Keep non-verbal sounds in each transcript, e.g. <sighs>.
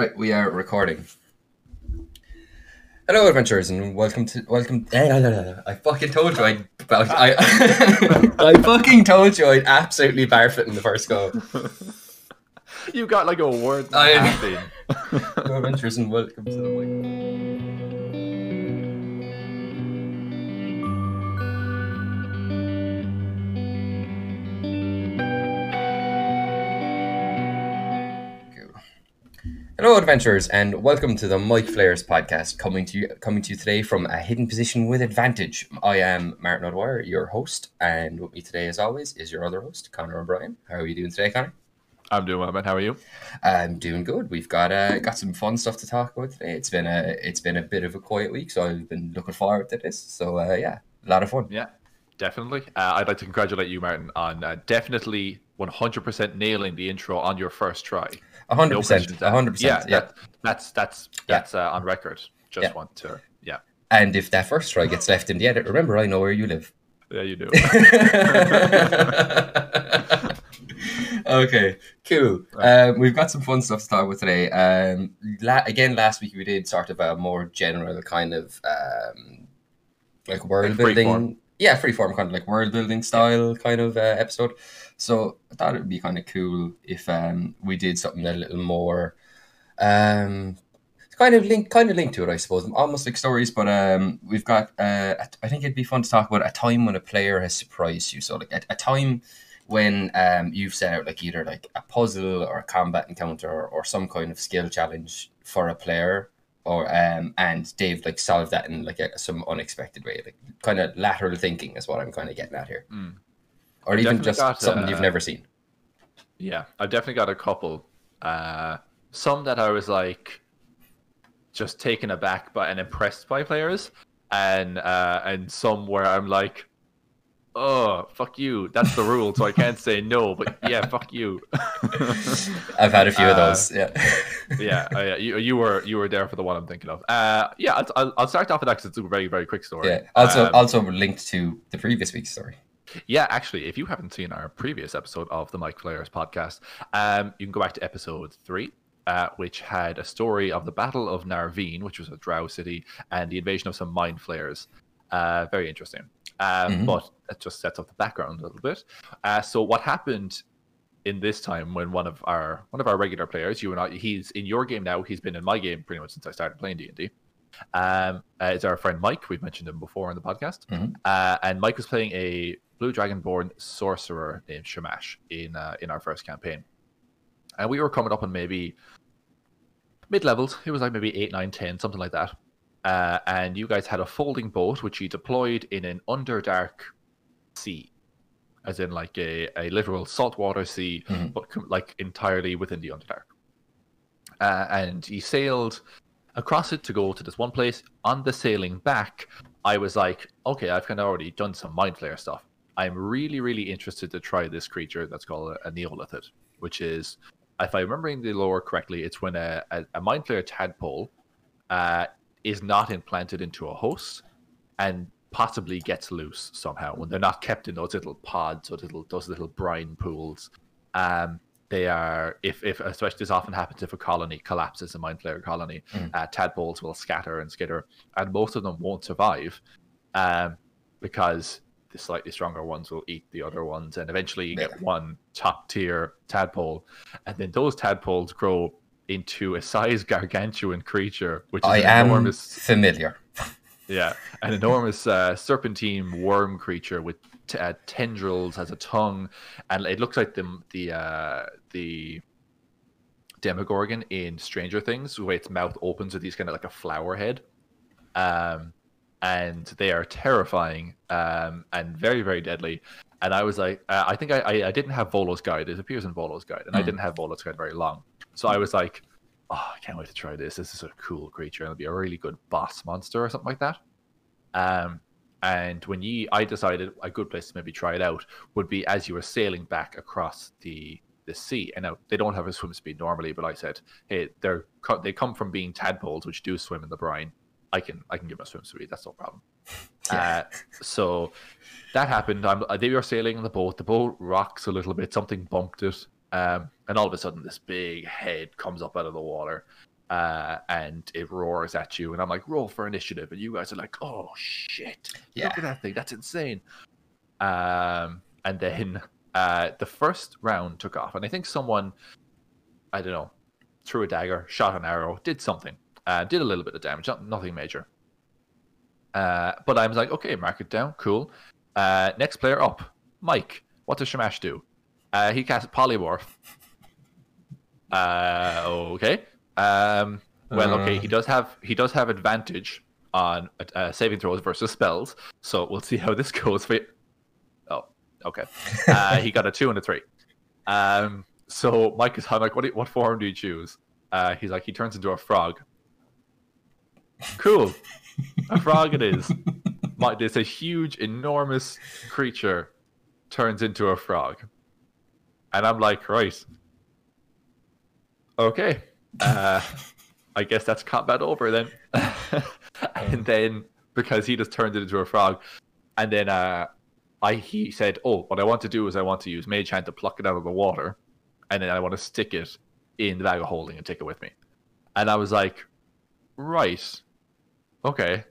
Right, we are recording. Hello, adventurers, and welcome to welcome. <laughs> I fucking told you I about I. <laughs> I fucking told you I'd absolutely barf it in the first go. You got like a word. I-. <laughs> Hello, adventurers, and welcome to the Hello, adventurers, and welcome to the Mike Flares podcast, coming to you coming to you today from a hidden position with advantage. I am Martin O'Dwyer, your host, and with me today, as always, is your other host, Conor O'Brien. How are you doing today, Conor? I'm doing well, man. How are you? I'm doing good. We've got uh, got some fun stuff to talk about today. It's been a it's been a bit of a quiet week, so I've been looking forward to this. So uh, yeah, a lot of fun. Yeah, definitely. Uh, I'd like to congratulate you, Martin, on uh, definitely 100% nailing the intro on your first try. A hundred percent, a hundred Yeah, percent. Yeah, that- that's that's that's uh, on record. Just Yeah. want to, yeah, And if that first try gets left in the edit, remember I know where you live. yeah, you do. <laughs> okay, cool. Um, we've got some fun stuff to talk about today. Um, la- again, last week we did sort of a more general kind of um, like world Like free building. form. Yeah, freeform kind of like world building style kind of uh, episode. So I thought it would be kind of cool if um, we did something a little more. Um, kind of link kind of linked to it i suppose almost like stories but um we've got uh i think it'd be fun to talk about a time when a player has surprised you so like a, a time when um you've set out like either like a puzzle or a combat encounter or, some kind of skill challenge for a player or um and they've like solved that in like a, some unexpected way like kind of lateral thinking is what i'm kind of getting at here Mm. Or even just got, something uh, you've never seen Yeah, I've definitely got a couple. Uh, some that I was like just taken aback by and impressed by players, and uh, and some where I'm like, oh fuck you, that's the rule, so I can't say no. But yeah, fuck you. <laughs> i've had a few of Uh, those yeah <laughs> yeah, uh, yeah, you, you were you were there for the one I'm thinking of. Uh, yeah, I'll, I'll, I'll start off with that because it's a very very quick story. yeah also Um, also linked to the previous week's story Yeah, actually, if you haven't seen our previous episode of the Mike Flares podcast, um, you can go back to episode three, uh, which had a story of the Battle of Narveen, which was a drow city, and the invasion of some mind flayers. Uh, very interesting. Um, Mhm. But it just sets up the background a little bit. Uh, so what happened in this time when one of our one of our regular players, you and I, he's in your game now. He's been in my game pretty much since I started playing D and D. Um, uh, is our friend Mike. We've mentioned him before on the podcast. Mhm. Uh, and Mike was playing a blue dragonborn sorcerer named Shamash in uh, in our first campaign, and we were coming up on maybe mid levels. It was like maybe eight, nine, ten, something like that. Uh, and you guys had a folding boat which you deployed in an underdark sea, as in like a, a literal saltwater sea, Mhm. but com- like entirely within the underdark. Uh, and you sailed across it to go to this one place. On the sailing back, I was like, okay, I've kind of already done some mind flayer stuff. I'm really, really interested to try this creature that's called a, a Neothelid, which is, if I'm remembering the lore correctly, it's when a, a, a mind flayer tadpole uh, is not implanted into a host and possibly gets loose somehow when they're not kept in those little pods or little those little brine pools. Um, they are if if especially this often happens if a colony collapses a mind flayer colony, Mm. uh, tadpoles will scatter and skitter, and most of them won't survive, um, because the slightly stronger ones will eat the other ones, and eventually you Yeah. get one top tier tadpole, and then those tadpoles grow into a size gargantuan creature, which is i am enormous familiar <laughs> yeah, an enormous uh, serpentine worm creature with t- uh, tendrils as a tongue, and it looks like the the uh, the Demogorgon in Stranger Things, where its mouth opens with these kind of like a flower head, um, and they are terrifying um, and very very deadly. And I was like, uh, I think I, I I didn't have Volo's guide. It appears in Volo's guide, and I Mm. didn't have Volo's guide very long, so I was like, oh, I can't wait to try this. This is a cool creature. It'll be a really good boss monster or something like that. Um, and when you, I decided a good place to maybe try it out would be as you were sailing back across the the sea. And now they don't have a swim speed normally, but I said, hey, they're they come from being tadpoles, which do swim in the brine. I can I can give my a swim speed. That's no problem. <laughs> Yeah. Uh, so that happened. I'm, they were sailing in the boat. The boat rocks a little bit. Something bumped it. Um, and all of a sudden, this big head comes up out of the water, uh, and it roars at you. And I'm like, roll for initiative, and you guys are like, oh shit, Yeah. look at that thing, that's insane. Um, and then uh, the first round took off, and I think someone, I don't know, threw a dagger, shot an arrow, did something, uh, did a little bit of damage, not, nothing major. Uh, but I was like, okay, mark it down, cool. Uh, next player up, Mike. What does Shamash do? Uh, he casts polymorph. <laughs> Uh, okay. Um, well, okay, he does have he does have advantage on uh, saving throws versus spells, so we'll see how this <laughs> goes for you. Oh, okay. <laughs> Uh, he got a two and a three. Um, so Mike is I'm like, what do you- what form do you choose? Uh, he's like, he turns into a frog. Cool, a frog it is. My, this a huge, enormous creature turns into a frog, and I'm like, right, okay. Uh, I guess that's combat over then. <laughs> and then because he just turned it into a frog, and then uh, I he said, "Oh, what I want to do is I want to use Mage Hand to pluck it out of the water, and then I want to stick it in the bag of holding and take it with me." And I was like, "Right, okay."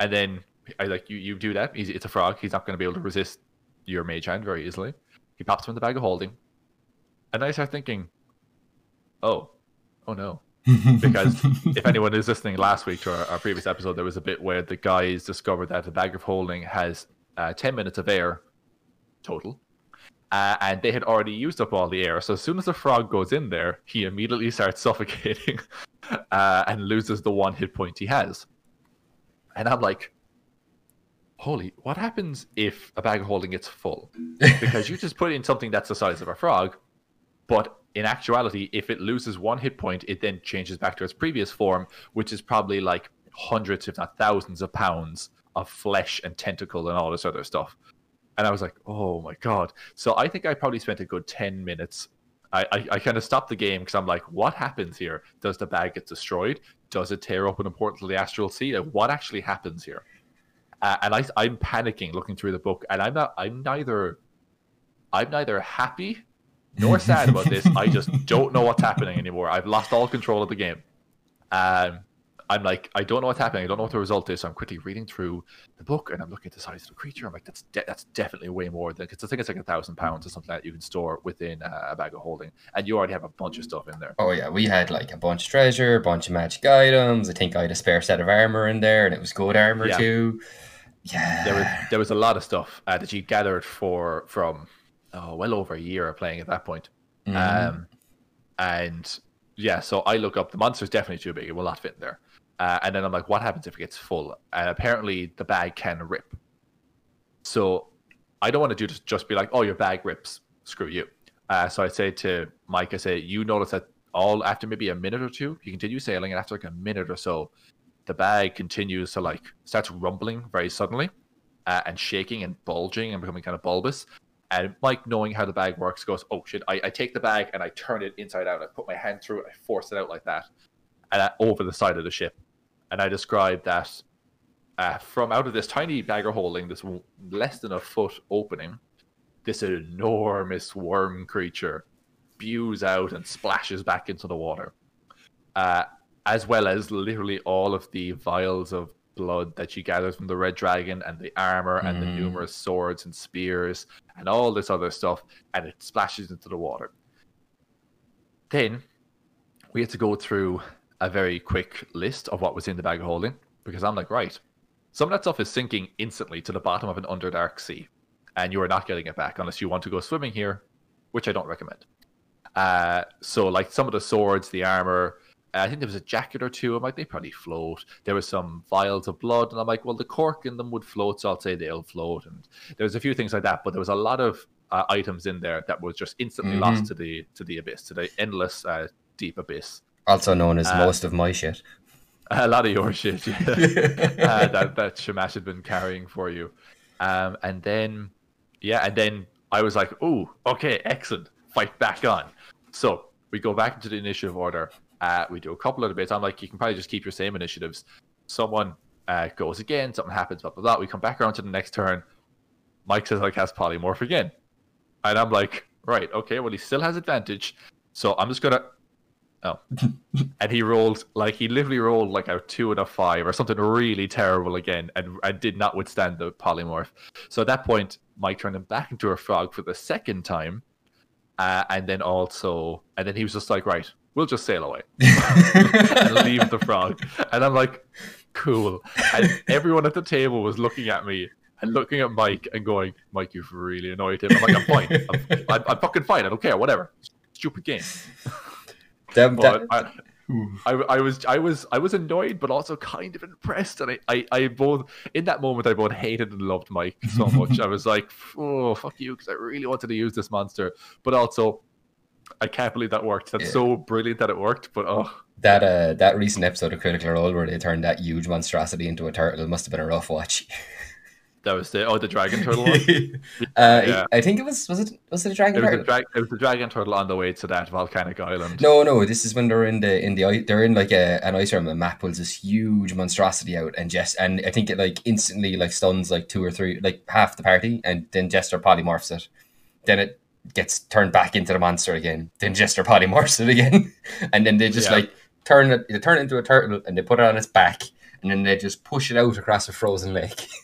And then I like you. You do that. He's, it's a frog. He's not going to be able to resist your Mage Hand very easily. He pops him in the bag of holding, and I start thinking, "Oh, oh no." <laughs> because if anyone is listening last week to our, our previous episode, there was a bit where the guys discovered that the bag of holding has uh, 10 minutes of air total. Uh, and they had already used up all the air. So as soon as the frog goes in there, he immediately starts <laughs> suffocating uh, and loses the one hit point he has. And I'm like, holy, what happens if a bag of holding gets full? Because you just put in something that's the size of a frog, but in actuality, if it loses one hit point, it then changes back to its previous form, which is probably like hundreds, if not thousands, of pounds of flesh and tentacle and all this other stuff. And I was like, oh my god. So I think I probably spent a good 10 minutes. I, I, I kind of stopped the game because I'm like, what happens here? Does the bag get destroyed? Does it tear open a portal to the astral sea? Like, What actually happens here? Uh, and I, I'm panicking looking through the book, and I'm not. I'm neither. I'm neither happy nor <laughs> sad about this. I just don't know what's happening anymore. I've lost all control of the game. Um, I'm like, I don't know what's happening. I don't know what the result is. So I'm quickly reading through the book and I'm looking at the size of the creature. I'm like, that's de- that's definitely way more than because I think it's like a thousand pounds or something that you can store within uh, a bag of holding, and you already have a bunch of stuff in there. Oh yeah, we had like a bunch of treasure, a bunch of magic items. I think I had a spare set of armor in there, and it was good armor Yeah. too. Yeah, There was there was a lot of stuff uh, that you gathered for from oh well over a year of playing at that point. Mhm. Um, and yeah, so I look up the monster's definitely too big; it will not fit in there. Uh, and then I'm like, what happens if it gets full? And apparently, the bag can rip. So I don't want to do just just be like, oh, your bag rips, screw you. Uh, so I say to Mike, I say, you notice that all after maybe a minute or two, you continue sailing, and after like a minute or so, the bag continues to like starts rumbling very suddenly, uh, and shaking and bulging and becoming kind of bulbous. And Mike, knowing how the bag works, goes, "Oh shit!" I, I take the bag and I turn it inside out. I put my hand through it. I force it out like that, and over the side of the ship. And I describe that uh, from out of this tiny of holding, this less than a foot opening, this enormous worm creature spews out and splashes back into the water, uh, as well as literally all of the vials of blood that she gathers from the red dragon and the armor and the Mm. numerous swords and spears and all this other stuff, and it splashes into the water. Then we had to go through a very quick list of what was in the bag of holding because I'm like, right, some of that stuff is sinking instantly to the bottom of an underdark sea, and you are not getting it back unless you want to go swimming here, which I don't recommend. Uh, so, like some of the swords, the armor, uh, I think there was a jacket or two. I'm like, they probably float. There was some vials of blood, and I'm like, well, the cork in them would float, so I'll say they'll float. And there was a few things like that, but there was a lot of uh, items in there that was just instantly Mhm. lost to the to the abyss, to the endless uh, deep abyss. Also known as uh, most of my shit. A lot of your shit, yeah. <laughs> uh, that that Shamash had been carrying for you. Um, and then, yeah, and then I was like, "Oh, okay, excellent, fight back on." So we go back into the initiative order. Uh, we do a couple of bits. I'm like, you can probably just keep your same initiatives. Someone uh, goes again, something happens, blah blah blah. We come back around to the next turn. Mike says I cast polymorph again, and I'm like, right, okay, well he still has advantage, so I'm just gonna. Oh, and he rolled like he literally rolled like a two and a five or something really terrible again, and and did not withstand the polymorph. So at that point, Mike turned him back into a frog for the second time, uh, and then also, and then he was just like, right, we'll just sail away <laughs> and leave the frog. And I'm like, cool. And everyone at the table was looking at me and looking at Mike and going, Mike, you've really annoyed him. I'm like, I'm fine. I'm, I'm, I'm fucking fine. I don't care. Whatever. Stupid game. Them- But I, I, I was I was I was annoyed, but also kind of impressed, and I, I, I both in that moment I both hated and loved Mike so <laughs> much. I was like, oh fuck you, because I really wanted to use this monster, but also I can't believe that worked. That's Yeah. so brilliant that it worked, but oh that uh, that recent episode of Critical Role where they turned that huge monstrosity into a turtle must have been a rough watch. <laughs> that was the oh the dragon turtle <laughs> uh, Yeah. I think it was was it was it a dragon It was turtle? a drag. It was the dragon turtle on the way to that volcanic island. No, no. This is when they're in the in the they're in like a, an ice realm. The map pulls this huge monstrosity out, and Jess and I think it like instantly like stuns like two or three like half the party, and then Jester polymorphs it. Then it gets turned back into the monster again. Then Jester polymorphs it again, <laughs> and then they just Yeah. like turn it. They turn it into a turtle, and they put it on its back, and then they just push it out across a frozen lake. <laughs>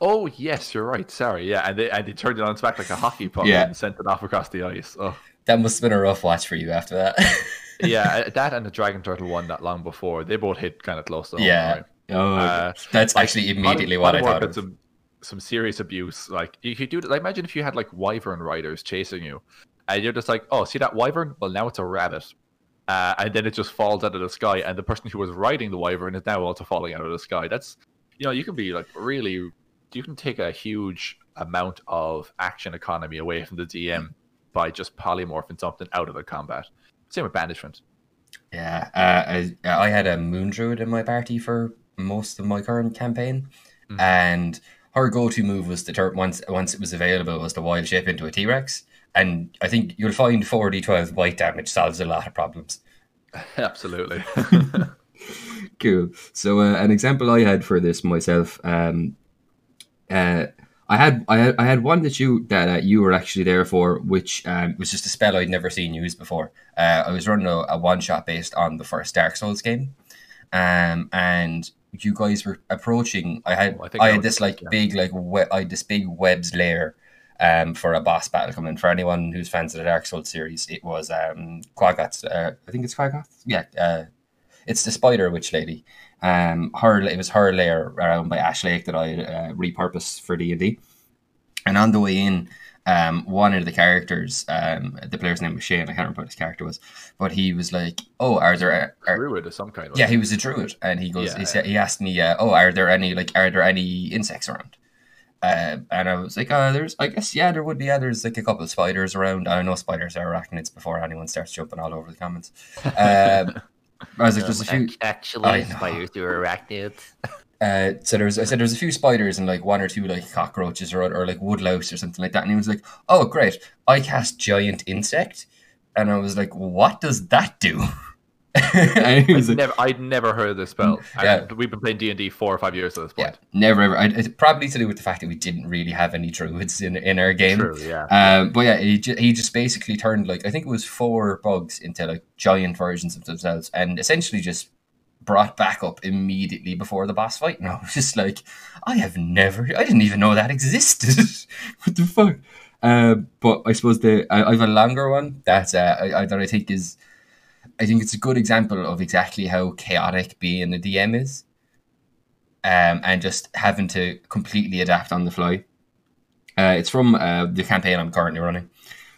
Oh yes, you're right. Sorry, yeah, and they and they turned it on its back like a hockey puck Yeah. and sent it off across the ice. Oh. that must have been a rough watch for you after that. <laughs> yeah, uh, that and the Dragon Turtle one not long before. They both hit kind of close to home. Yeah. right? oh, Uh, that's like, actually immediately what I thought. Of. Some, some serious abuse. Like you could do. Like, imagine if you had like wyvern riders chasing you, and you're just like, oh, see that wyvern? Well, now it's a rabbit. Uh, and then it just falls out of the sky, and the person who was riding the wyvern is now also falling out of the sky. That's, you know, you can be like really, you can take a huge amount of action economy away from the DM by just polymorphing something out of the combat. Same with banishment. Yeah, uh, I, I had a moon druid in my party for most of my current campaign, Mhm. and her go-to move was to turn once once it was available was to wild shape into a T Rex, and I think you'll find four d twelve bite damage solves a lot of problems. <laughs> Absolutely. <laughs> Cool. So uh, an example I had for this myself, um, uh, I had I had I had one that you that uh, you were actually there for, which um, was just a spell I'd never seen used before. Uh, I was running a, a one shot based on the first Dark Souls game, um, and you guys were approaching. I had Oh, I I had this like yeah. big like we- I had this big webs layer. Um, for a boss battle coming. For anyone who's fans of the Dark Souls series, it was um Quaggoth. Uh, I think it's Quaggoth. Yeah, uh, it's the spider witch lady. Um, her it was her layer around by Ash Lake that I uh, repurposed for D and D. And on the way in, um, one of the characters, um, the player's name was Shane. I can't remember what his character was, but he was like, "Oh, are there?" Are, Druid of some kind. Of yeah, he was a druid, and he goes. Yeah, he said he asked me, uh, "Oh, are there any like are there any insects around?" Uh, and I was like, "Uh, there's. I guess yeah, there would be. Yeah, there's like a couple of spiders around. I know spiders are arachnids before anyone starts jumping all over the comments." <laughs> Um, I was like, "There's a few." Actually, spiders do arachnids. <laughs> Uh, so there was, I said there was a few spiders and like one or two like cockroaches or or like woodlouse or something like that, and he was like, "Oh, great! I cast giant insect," and I was like, "What does that do?" <laughs> <laughs> he I'd like, never, I'd never heard of this spell. <laughs> Yeah. And we've been playing D and D four or five years at this point. "Yeah, never ever." I, it's probably to do with the fact that we didn't really have any druids in in our game. True, yeah. Um, but yeah, he, ju- he just basically turned like I think it was four bugs into like giant versions of themselves, and essentially just brought back up immediately before the boss fight. And I was just like, I have never, I didn't even know that existed. <laughs> what the fuck? Um, but I suppose the I, I have a longer one that uh, I, I that I think is, I think it's a good example of exactly how chaotic being a DM is, um, and just having to completely adapt on the fly. Uh, it's from uh, the campaign I'm currently running.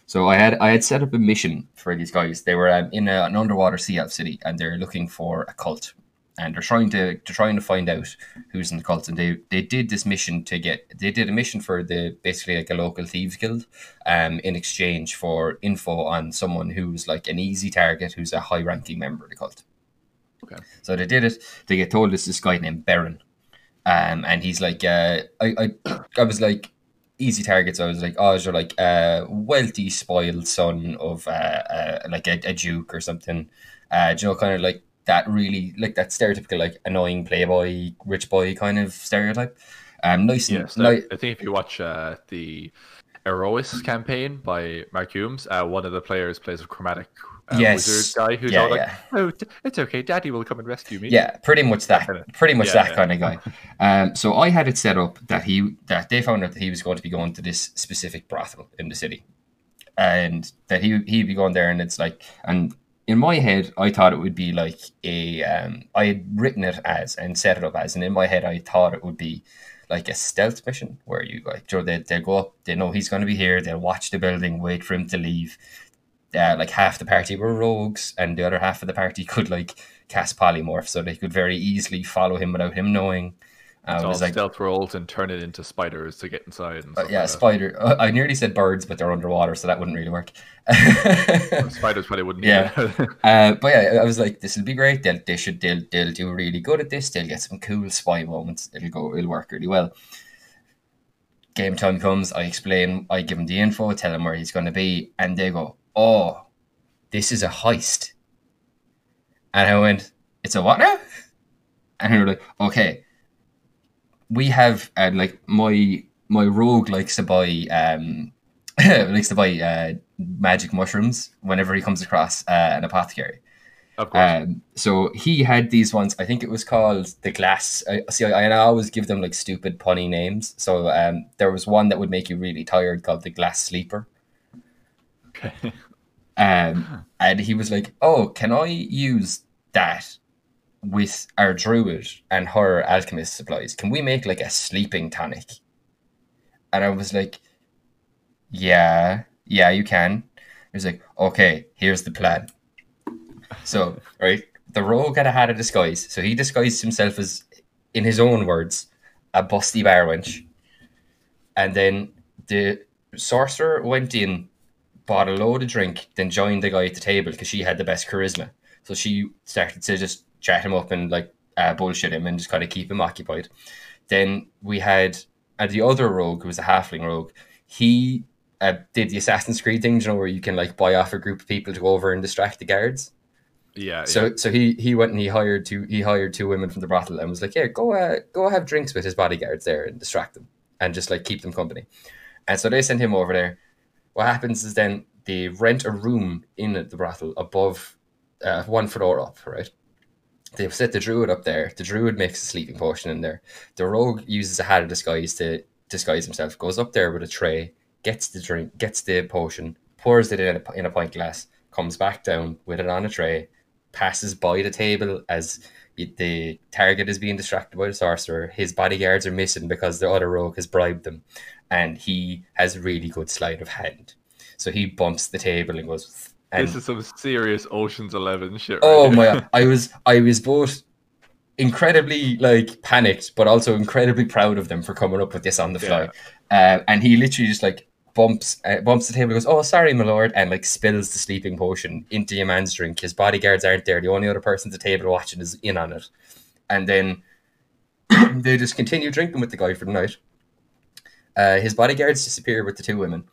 So I had I had set up a mission for these guys. They were um, in a, an underwater sea elf city, and they're looking for a cult, and they're trying to they're trying to find out who's in the cult. And they they did this mission to get they did a mission for the basically like a local thieves guild, um, in exchange for info on someone who's like an easy target, who's a high ranking member of the cult. Okay. So they did it. They get told it's this guy named Baron, um, and he's like, uh, I, I, I was like, easy targets. I was like, oh, you're like a wealthy, spoiled son of uh, uh like a, a duke or something. Uh, you know, kind of like that really like that stereotypical like annoying playboy, rich boy kind of stereotype. Um, nice Yes, I think if you watch uh, the Aerois campaign by Mark Hulmes. Uh, one of the players plays a chromatic uh, Yes. wizard guy who's Yeah, all like, yeah. "Oh, it's okay, Daddy will come and rescue me." Yeah, pretty much that. Pretty much yeah, that kind of guy. <laughs> Um, so I had it set up that he that they found out that he was going to be going to this specific brothel in the city, and that he he'd be going there, and it's like, and in my head, I thought it would be like a. Um, I had written it as and set it up as, and in my head, I thought it would be like a stealth mission where you like, they they go up, they know he's going to be here, they'll watch the building, wait for him to leave. Uh, like half the party were rogues, and the other half of the party <laughs> could like cast polymorph, so they could very easily follow him without him knowing. Uh, It's it all was like, stealth rolls and turn it into spiders to get inside. And uh, yeah, like spider. Uh, I nearly said birds, but they're underwater, so that wouldn't really work. spiders probably wouldn't. Yeah. <laughs> Uh, but yeah, I was like, this will be great. They'll, they should, they'll, they'll do really good at this. They'll get some cool spy moments. It'll go, it'll work really well. Game time comes. I explain. I give them the info, tell them where he's going to be, and they go, "Oh, this is a heist." And I went, "It's a what now?" And they were like, "Okay, we have uh, like my my rogue likes to buy um <laughs> likes to buy uh, magic mushrooms whenever he comes across uh, an apothecary." of course. Um, so he had these ones. I think it was called the glass. I see. I, I always give them like stupid punny names. So um, there was one that would make you really tired called the glass sleeper. okay. Um, and he was like, "Oh, can I use that with our druid and her alchemist supplies? Can we make like a sleeping tonic?" And I was like, "Yeah, yeah, you can." He was like, "Okay, here's the plan." So, right, the rogue had a hat of disguise. So he disguised himself as, in his own words, a busty bar wench. And then the sorcerer went in, bought a load of drink, then joined the guy at the table because she had the best charisma. So she started to just chat him up and like uh, bullshit him and just kind of keep him occupied. Then we had uh, the other rogue, who was a halfling rogue. He uh, did the Assassin's Creed thing, you know, where you can like buy off a group of people to go over and distract the guards. Yeah. So so he he went and he hired two he hired two women from the brothel and was like, yeah, go uh, go have drinks with his bodyguards there and distract them and just like keep them company. And so they sent him over there. What happens is then they rent a room in the brothel above uh, one floor up, right? They've set the druid up there. The druid makes a sleeping potion in there. The rogue uses a hat of disguise to disguise himself. Goes up there with a tray, gets the drink, gets the potion, pours it in a, in a pint glass, comes back down with it on a tray, passes by the table as the target is being distracted by the sorcerer. His bodyguards are missing because the other rogue has bribed them, and he has really good sleight of hand. So he bumps the table and goes. This is some serious Ocean's Eleven shit. Right oh here. my! <laughs> I was I was both incredibly like panicked, but also incredibly proud of them for coming up with this on the fly. Uh, and he literally just like bumps uh, bumps the table, and goes, "Oh, sorry, my lord," and like spills the sleeping potion into your man's drink. His bodyguards aren't there. The only other person at the table watching is in on it, and then <clears throat> they just continue drinking with the guy for the night. Uh, his bodyguards disappear with the two women.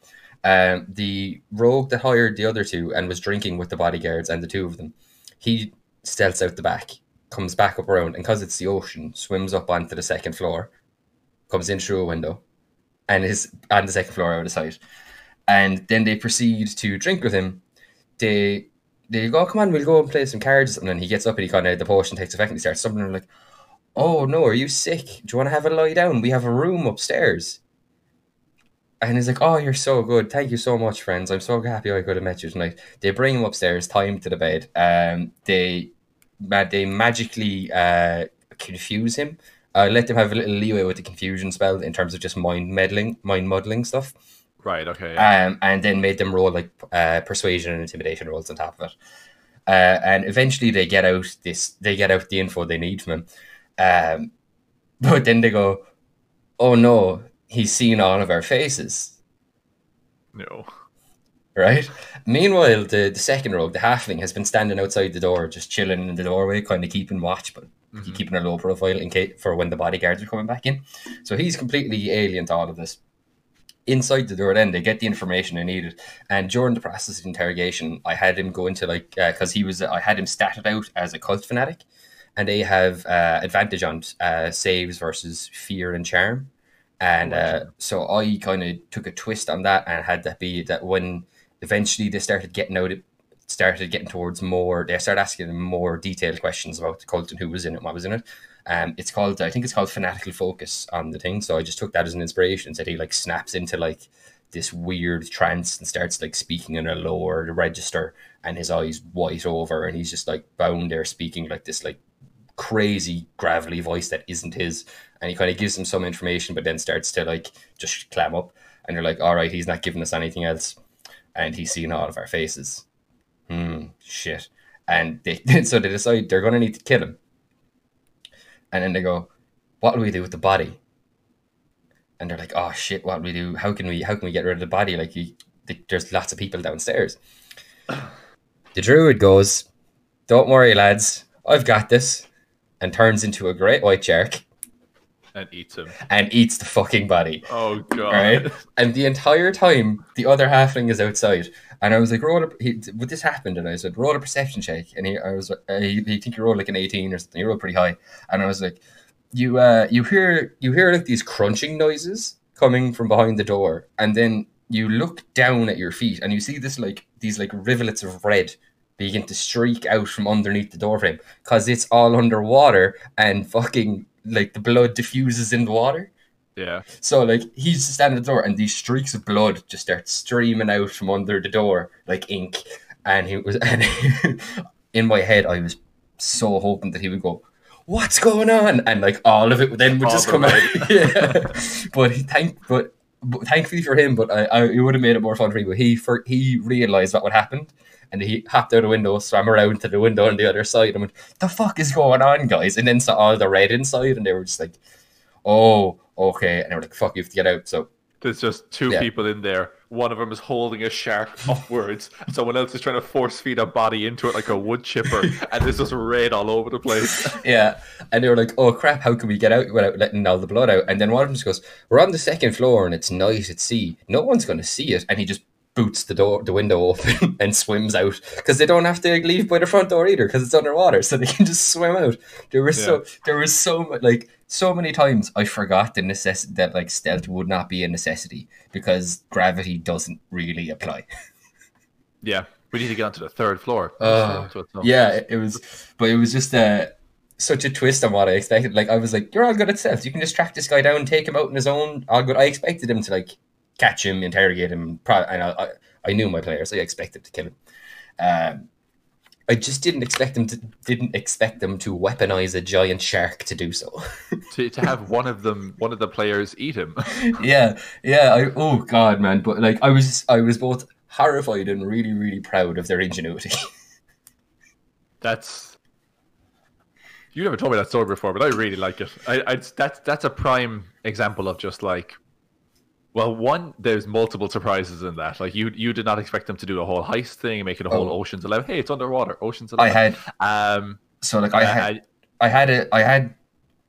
Um, the rogue that hired the other two and was drinking with the bodyguards and the two of them, he stealths out the back, comes back up around, and because it's the ocean, swims up onto the second floor, comes in through a window, and is on the second floor out of sight. And then they proceed to drink with him. They they go, come on, we'll go and play some cards And then he gets up and he kind of the potion takes effect and he starts they're like, oh no, are you sick? Do you want to have a lie down? We have a room upstairs. And he's like, oh, you're so good. Thank you so much, friends. I'm so happy I could have met you tonight. They bring him upstairs, tie him to the bed. Um, they they magically uh, confuse him. Uh, let them have a little leeway with the confusion spell in terms of just mind meddling, mind muddling stuff. Right. Okay. yeah. Um, and then made them roll like uh, persuasion and intimidation rolls on top of it. Uh, and eventually they get out this, they get out the info they need from him. Um, <laughs> but then they go, "Oh no, he's seen all of our faces." no. Right. Meanwhile, the, the second rogue, the halfling, has been standing outside the door, just chilling in the doorway, kind of keeping watch, but Mhm. keeping a low profile in case for when the bodyguards are coming back in. So he's completely alien to all of this. Inside the door, then they get the information they needed, and during the process of interrogation, I had him go into like because he was I had him statted out as a cult fanatic, and they have uh, advantage on uh, saves versus fear and charm, And uh, so I kind of took a twist on that and had that be that when eventually they started getting out, started getting towards more, they started asking more detailed questions about the cult and who was in it, what was in it. Um, it's called, I think it's called fanatical focus on the thing. So I just took that as an inspiration. Said he like snaps into like this weird trance and starts like speaking in a lower register, and his eyes white over, and he's just like bound there speaking like this like crazy gravelly voice that isn't his and he kind of gives them some information but then starts to like just clam up. And you're like all right he's not giving us anything else. And he's seeing all of our faces. Hmm shit. And they <laughs> so they decide they're going to need to kill him. And then they go what do we do with the body? And they're like oh shit what do we do? How can we how can we get rid of the body? Like you, there's lots of people downstairs. The druid goes don't worry lads. I've got this and turns into a great white shark and eats him and eats the fucking body. Oh god! Right, and the entire time the other halfling is outside, and I was like, "Roll a." He, what this happened, and I said, "Roll a perception check," and he, I was, uh, he, he think you rolled like an eighteen or something. You rolled pretty high, and I was like, "You, uh, you hear, you hear like these crunching noises coming from behind the door, and then you look down at your feet, and you see this like these like rivulets of red begin to streak out from underneath the doorframe because it's all underwater and fucking like the blood diffuses in the water. Yeah. So like he's standing at the door and these streaks of blood just start streaming out from under the door like ink. And he was <laughs> and in my head I was so hoping that he would go, What's going on? And like all of it then would all just come out. <laughs> yeah. But he thank but, but thankfully for him, but I, I it would have made it more fun for me. But he for he realized what would happen and he hopped out the window, swam around to the window on the other side, and went, "The fuck is going on, guys?" And then saw all the red inside, and they were just like, "Oh, okay," and they were like, "Fuck, you have to get out." So there's just two yeah. people in there. One of them is holding a shark <laughs> upwards. and Someone else is trying to force feed a body into it like a wood chipper, and there's just red all over the place. <laughs> yeah, and they were like, "Oh crap, how can we get out without letting all the blood out?" And then one of them just goes, "We're on the second floor, and it's night at sea. No one's going to see it." And he just boots the door, the window open, <laughs> and swims out because they don't have to leave by the front door either because it's underwater, so they can just swim out. There was yeah. so there was so much like so many times I forgot the necessity that like stealth would not be a necessity because gravity doesn't really apply. <laughs> Yeah, we need to get onto the third floor. Uh, yeah, it, it was, but it was just a. Uh, such a twist on what I expected. Like I was like, "You're all good at stealth. You can just track this guy down, take him out in his own." All good. I expected him to like catch him, interrogate him. And I, I knew my players. I expected to kill him. Um, I just didn't expect them to didn't expect them to weaponize a giant shark to do so. <laughs> to, to have one of them one of the players eat him. <laughs> yeah, yeah. I, oh god, man! But like, I was I was both horrified and really really proud of their ingenuity. <laughs> That's you never told me that story before, but I really like it. I, I that's that's a prime example of just like well, one, there's multiple surprises in that. Like you, you did not expect them to do a whole heist thing, making a whole oh. Ocean's Eleven. Hey, it's underwater. Ocean's Eleven. I had. Um. So like I had, I, I had it. I had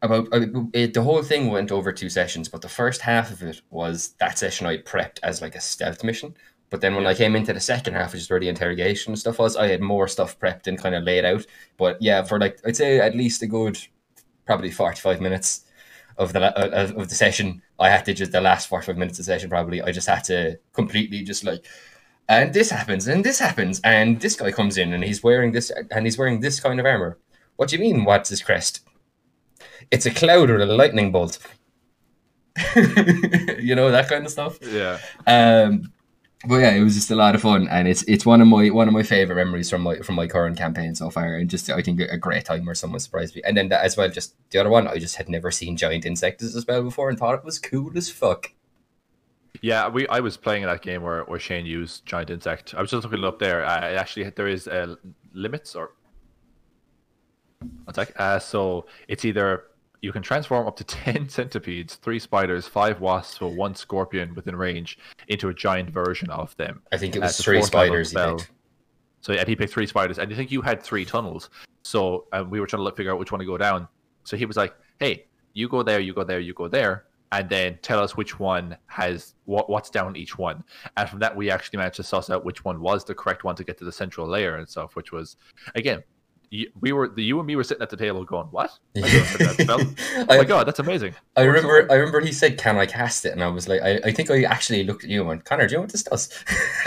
about uh, it, the whole thing went over two sessions, but the first half of it was that session I prepped as like a stealth mission. But then when yeah. I came into the second half, which is where the interrogation stuff was, I had more stuff prepped and kind of laid out. But yeah, for like I'd say at least a good, probably forty five minutes of the uh, of the session, I had to just the last forty five minutes of the session probably I just had to completely just like, and this happens and this happens and this guy comes in and he's wearing this and he's wearing this kind of armor. What do you mean? What's his crest? It's a cloud or a lightning bolt. <laughs> you know that kind of stuff. Yeah. Um, but yeah, it was just a lot of fun, and it's it's one of my one of my favorite memories from my from my current campaign so far, and just I think a great time where someone surprised me, and then that as well, just the other one, I just had never seen giant insects as well before, and thought it was cool as fuck. Yeah, we I was playing that game where, where Shane used giant insect. I was just looking it up there. I actually there is uh, limits or attack. Uh, so it's either you can transform up to <laughs> 10 centipedes, 3 spiders, 5 wasps, or 1 scorpion within range into a giant version of them. I think it was 3 spiders he picked. So and he picked 3 spiders, and I think you had 3 tunnels. So um, we were trying to look, figure out which one to go down. So he was like, hey, you go there, you go there, you go there, and then tell us which one has what, what's down each one. And from that, we actually managed to suss out which one was the correct one to get to the central layer and stuff, which was, again, we were the you and me were sitting at the table going, "What? <laughs> I don't know that spell. Oh I, my god, that's amazing!" I remember. I remember he said, "Can I cast it?" And I was like, "I, I think I actually looked at you and went, Conor, do you know what this does?"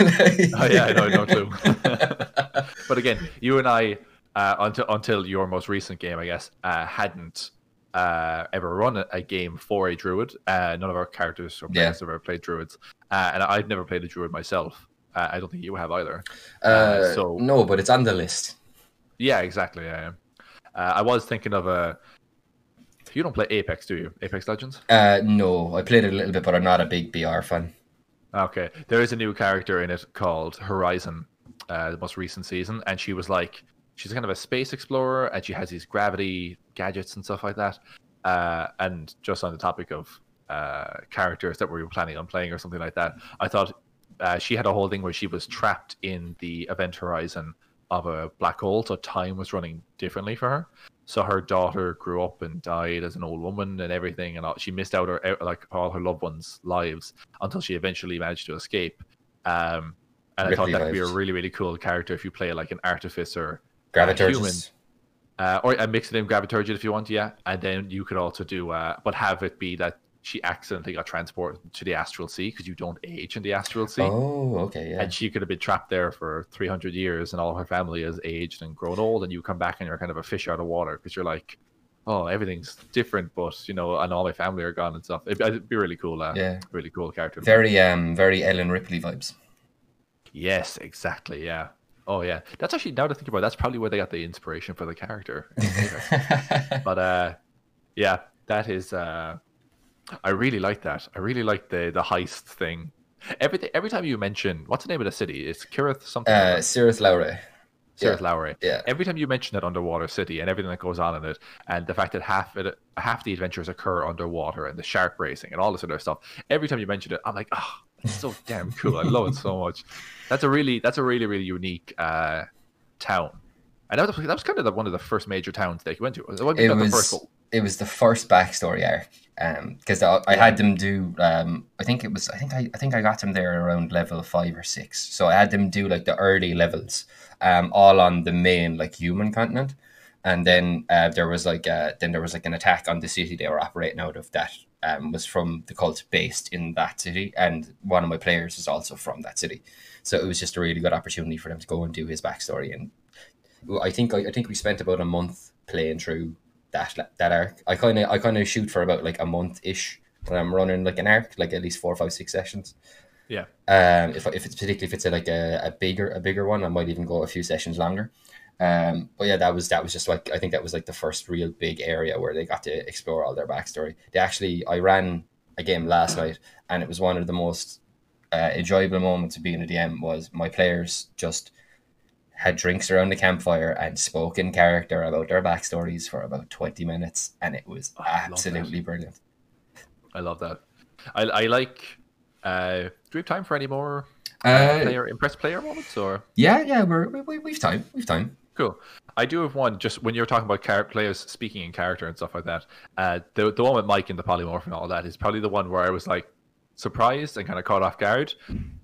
<laughs> Oh yeah, I know, no clue. <laughs> but again, you and I, uh, until until your most recent game, I guess, uh, hadn't uh, ever run a, game for a druid. Uh, none of our characters or Yeah. players have ever played druids, uh, and I've never played a druid myself. Uh, I don't think you have either. uh, so- no, but it's on the list. Yeah, exactly. Yeah. Uh, I was thinking of a. You don't play Apex, do you? Apex Legends. Uh, no, I played it a little bit, but I'm not a big BR fan. Okay, there is a new character in it called Horizon, uh, the most recent season, and she was like, she's kind of a space explorer, and she has these gravity gadgets and stuff like that. Uh, and just on the topic of uh, characters that we were planning on playing or something like that, I thought uh, she had a whole thing where she was trapped in the event horizon of a black hole, so time was running differently for her. So her daughter grew up and died as an old woman and everything, and all, she missed out her like all her loved ones' lives until she eventually managed to escape. Um, and I thought that would be a really really cool character if you play like an artificer Graviturgist. uh, or a mix of them Graviturgist if you want, yeah. And then you could also do, uh, but have it be that she accidentally got transported to the astral sea because you don't age in the astral sea. Oh, okay, yeah. And she could have been trapped there for 300 years and all her family has aged and grown old. And you come back and you're kind of a fish out of water because you're like, oh, everything's different, but, you know, and all my family are gone and stuff. It'd, it'd be really cool. Uh, Yeah. Really cool character. Very, um, very Ellen Ripley vibes. Yes, exactly. Yeah. Oh, yeah. That's actually, now to think about it, that's probably where they got the inspiration for the character. <laughs> but uh yeah that is uh i really like that i really like the the heist thing every every time you mention what's the name of the city it's kirith something uh, like Cirith Lowry. Cirith yeah. Lowry. Yeah. Every time you mention that underwater city and everything that goes on in it, and the fact that half it, half the adventures occur underwater and the shark racing and all this other stuff, every time you mention it, I'm like, oh, it's so <laughs> damn cool. I love it so much. That's a really that's a really really unique uh, town. And that was, that was kind of the, one of the first major towns that they went to. It, wasn't the first one. It was the first backstory arc. Um, because I, I had them do. Um, I think it was. I think I, I think I got them there around level five or six. So I had them do like the early levels, um, all on the main like human continent, and then uh, there was like uh, then there was like an attack on the city they were operating out of that um was from the cult based in that city, and one of my players is also from that city. So it was just a really good opportunity for them to go and do his backstory and I think I, I think we spent about a month playing through that that arc. I kind of I kind of shoot for about like a month ish when I'm running like an arc, like at least four, five, six sessions. Yeah. Um, if if it's particularly if it's a, like a, a bigger a bigger one, I might even go a few sessions longer. Um, but yeah, that was that was just like I think that was like the first real big area where they got to explore all their backstory. They actually I ran a game last night, and it was one of the most uh, enjoyable moments of being a DM was my players just had drinks around the campfire and spoke in character about their backstories for about 20 minutes and it was Oh, I absolutely brilliant I love that. I, I like. Uh, do we have time for any more uh, player impress player moments or? yeah yeah we're, we, we, we've time we've time Cool. I do have one. Just when you're talking about char- players speaking in character and stuff like that, uh, the the one with Mike and the polymorph and all that is probably the one where I was like surprised and kind of caught off guard,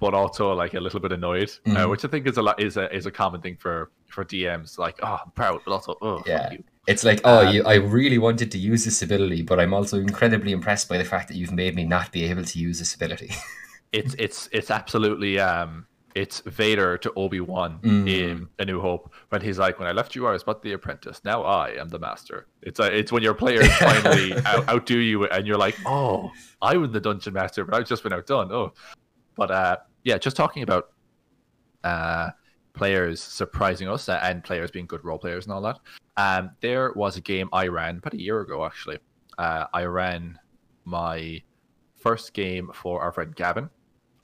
but also like a little bit annoyed, uh, Mhm. which I think is a lot is a is a common thing for for DMs. Like, oh, I'm proud, but also, oh, Yeah. it's like oh Um, you, i really wanted to use this ability but i'm also incredibly impressed by the fact that you've made me not be able to use this ability <laughs> it's it's it's absolutely um it's Vader to Obi Wan Mm. in A New Hope when he's like, "When I left you, I was but the apprentice. Now I am the master." It's a, it's when your players <laughs> finally out, outdo you, and you're like, "Oh, I was the dungeon master, but I've just been outdone." Oh, but uh, yeah, just talking about uh players surprising us uh, and players being good role players and all that. Um, there was a game I ran about a year ago actually. Uh, I ran my first game for our friend Gavin.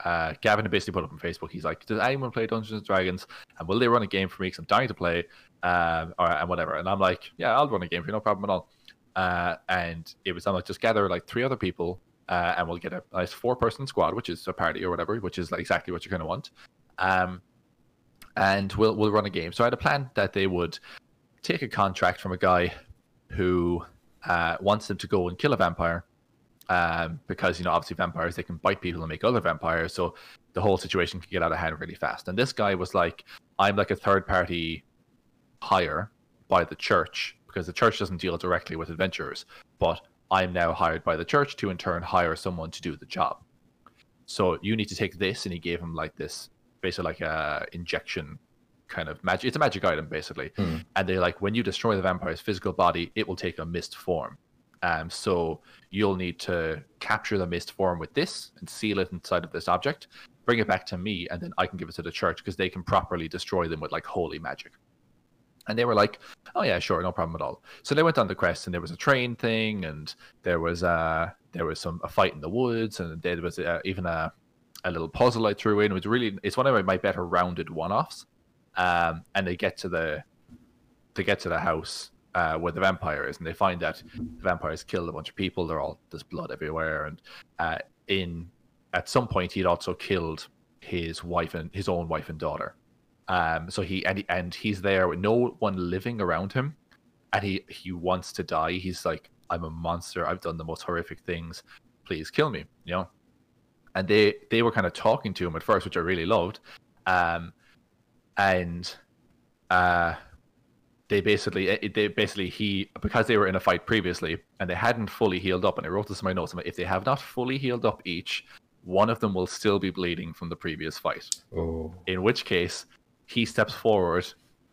Uh, Gavin had basically put up on Facebook. He's like, "Does anyone play Dungeons and Dragons? And will they run a game for me? Because I'm dying to play, um, or and whatever." And I'm like, "Yeah, I'll run a game for you, no problem at all." Uh, and it was I'm like, just gather like three other people, uh, and we'll get a nice four person squad, which is a party or whatever, which is like exactly what you're gonna want. Um, and we'll we'll run a game. So I had a plan that they would take a contract from a guy who uh, wants them to go and kill a vampire um, because you know obviously vampires they can bite people and make other vampires so the whole situation can get out of hand really fast and this guy was like i'm like a third party hire by the church because the church doesn't deal directly with adventurers, but I'm now hired by the church to in turn hire someone to do the job. So you need to take this, and he gave him like this, basically like a injection kind of magic. It's a magic item basically, Hmm. and they're like when you destroy the vampire's physical body, it will take a mist form. Um, so you'll need to capture the mist form with this and seal it inside of this object, bring it back to me, and then I can give it to the church because they can properly destroy them with like holy magic. And they were like, "Oh yeah, sure, no problem at all." So they went on the quest, and there was a train thing, and there was a there was some a fight in the woods, and there was uh, even a a little puzzle I threw in. It was really it's one of my better rounded one offs. Um, and they get to the they get to the house uh, where the vampire is, and they find that the vampires killed a bunch of people. They're all there's blood everywhere, and uh, in at some point he'd also killed his wife and his own wife and daughter. Um, so he and, he and he's there with no one living around him, and he he wants to die. He's like, I'm a monster. I've done the most horrific things. Please kill me. You know. And they they were kind of talking to him at first, which I really loved. Um, and uh they basically it- they basically he because they were in a fight previously and they hadn't fully healed up and i wrote this in my notes I'm like, if they have not fully healed up each one of them will still be bleeding from the previous fight. Oh. in which case he steps forward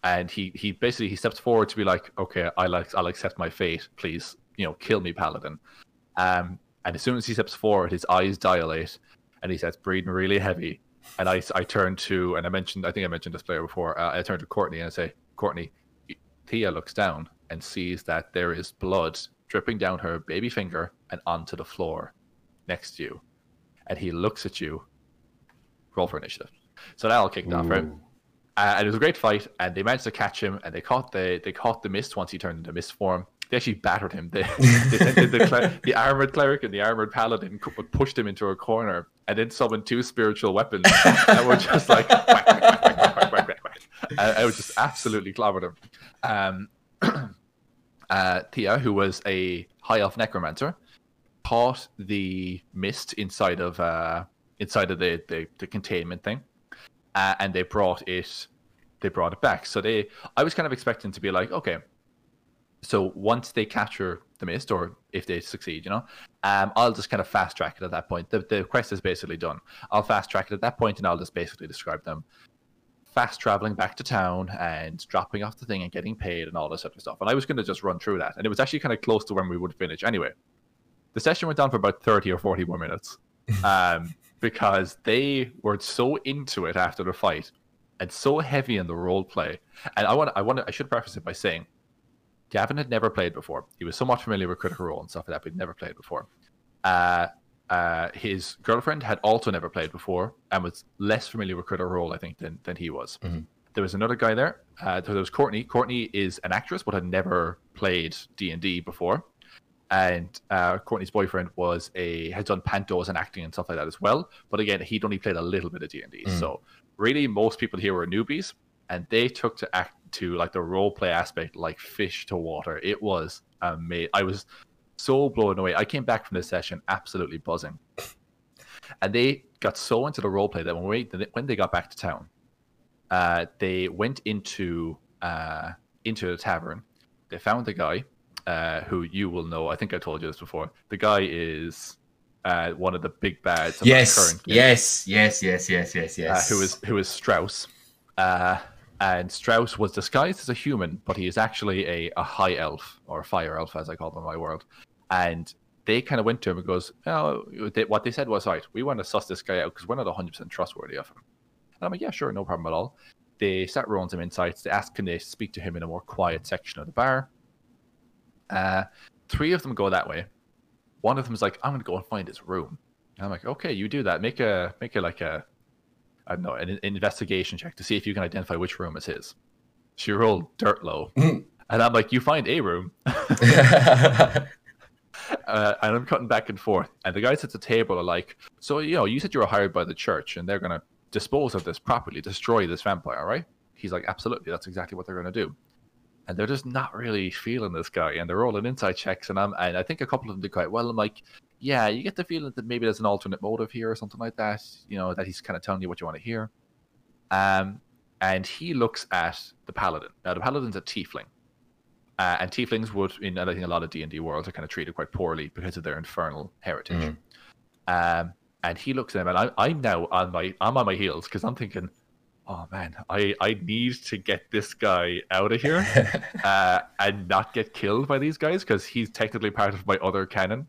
and he he basically he steps forward to be like okay i like i'll accept my fate. Please you know kill me paladin. Um and as soon as he steps forward his eyes dilate and he starts breathing really heavy. And i i turn to and i mentioned i think i mentioned this player before uh, i turn to courtney and i say courtney thea looks down and sees that there is blood dripping down her baby finger and onto the floor next to you. And he looks at you. Roll for initiative. So that all kicked off right? Uh, and it was a great fight, and they managed to catch him, and they caught the they caught the mist once he turned into mist form. They actually battered him. They, <laughs> they sent the, the armored cleric and the armored paladin pushed him into a corner, and then summoned two spiritual weapons, <laughs> that were just like whack, whack, whack, And I was just absolutely clobbered him. Um, <clears throat> uh, Thea, who was a high elf necromancer, caught the mist inside of uh, inside of the, the, the containment thing uh, and they brought it they brought it back. So they i was kind of expecting to be like okay so once they capture the mist or if they succeed you know um, i'll just kind of fast track it at that point. The, the quest is basically done. I'll fast track it at that point and i'll just basically describe them fast traveling back to town and dropping off the thing and getting paid and all this other stuff and i was going to just run through that and it was actually kind of close to when we would finish anyway the session went on for about 30 or 40 more minutes <laughs> um, because they were so into it after the fight and so heavy in the role play. And I want, I want, I should preface it by saying, Gavin had never played before. He was somewhat familiar with Critical Role and stuff like that, but he'd never played before. Uh, uh, his girlfriend had also never played before and was less familiar with Critical Role, I think, than, than he was. Mhm. There was another guy there. Uh, there was Courtney. Courtney is an actress, but had never played D and D before and uh, Courtney's boyfriend was a had done pantos and acting and stuff like that as well. But again, he'd only played a little bit of D and D. Mm. So really, most people here were newbies, and they took to act to like the role play aspect like fish to water. It was amazing. I was so blown away. I came back from this session absolutely buzzing, and they got so into the role play that when we when they got back to town, uh, they went into uh, into the tavern. They found the guy uh, who you will know. I think I told you this before. The guy is uh, one of the big bads. of Yes, yes, yes, yes, yes, yes, uh, yes. who is who is Strauss. And Strauss was disguised as a human, but he is actually a, a high elf or fire elf, as I call them in my world. And they kind of went to him and goes, "Oh, they, what they said was right. We want to suss this guy out because we're not 100 percent trustworthy of him." And I'm like, "Yeah, sure, no problem at all." They start rolling some insights. They ask, "Can they speak to him in a more quiet section of the bar?" Uh, three of them go that way. One of them is like, "I'm going to go and find his room." And I'm like, "Okay, you do that. Make a make it like a I don't know, an, an investigation check to see if you can identify which room is his. She rolled dirt low. Mhm. <laughs> And I'm like, you find a room. <laughs> uh, and I'm cutting back and forth. And the guys at the table are like, so, you know, you said you were hired by the church and they're going to dispose of this properly, destroy this vampire, right? He's like, absolutely. That's exactly what they're going to do. And they're just not really feeling this guy. And they're rolling insight checks. And I'm, and I think a couple of them did quite well. I'm like, yeah, you get the feeling that maybe there's an alternate motive here or something like that. You know, that he's kind of telling you what you want to hear. Um, and he looks at the paladin. Now, the paladin's a tiefling. Uh, and tieflings would, in I think a lot of D and D worlds, are kind of treated quite poorly because of their infernal heritage. Um, and he looks at him, and I, I'm now on my I'm on my heels because I'm thinking, oh man, I I need to get this guy out of here <laughs> uh, and not get killed by these guys because he's technically part of my other canon.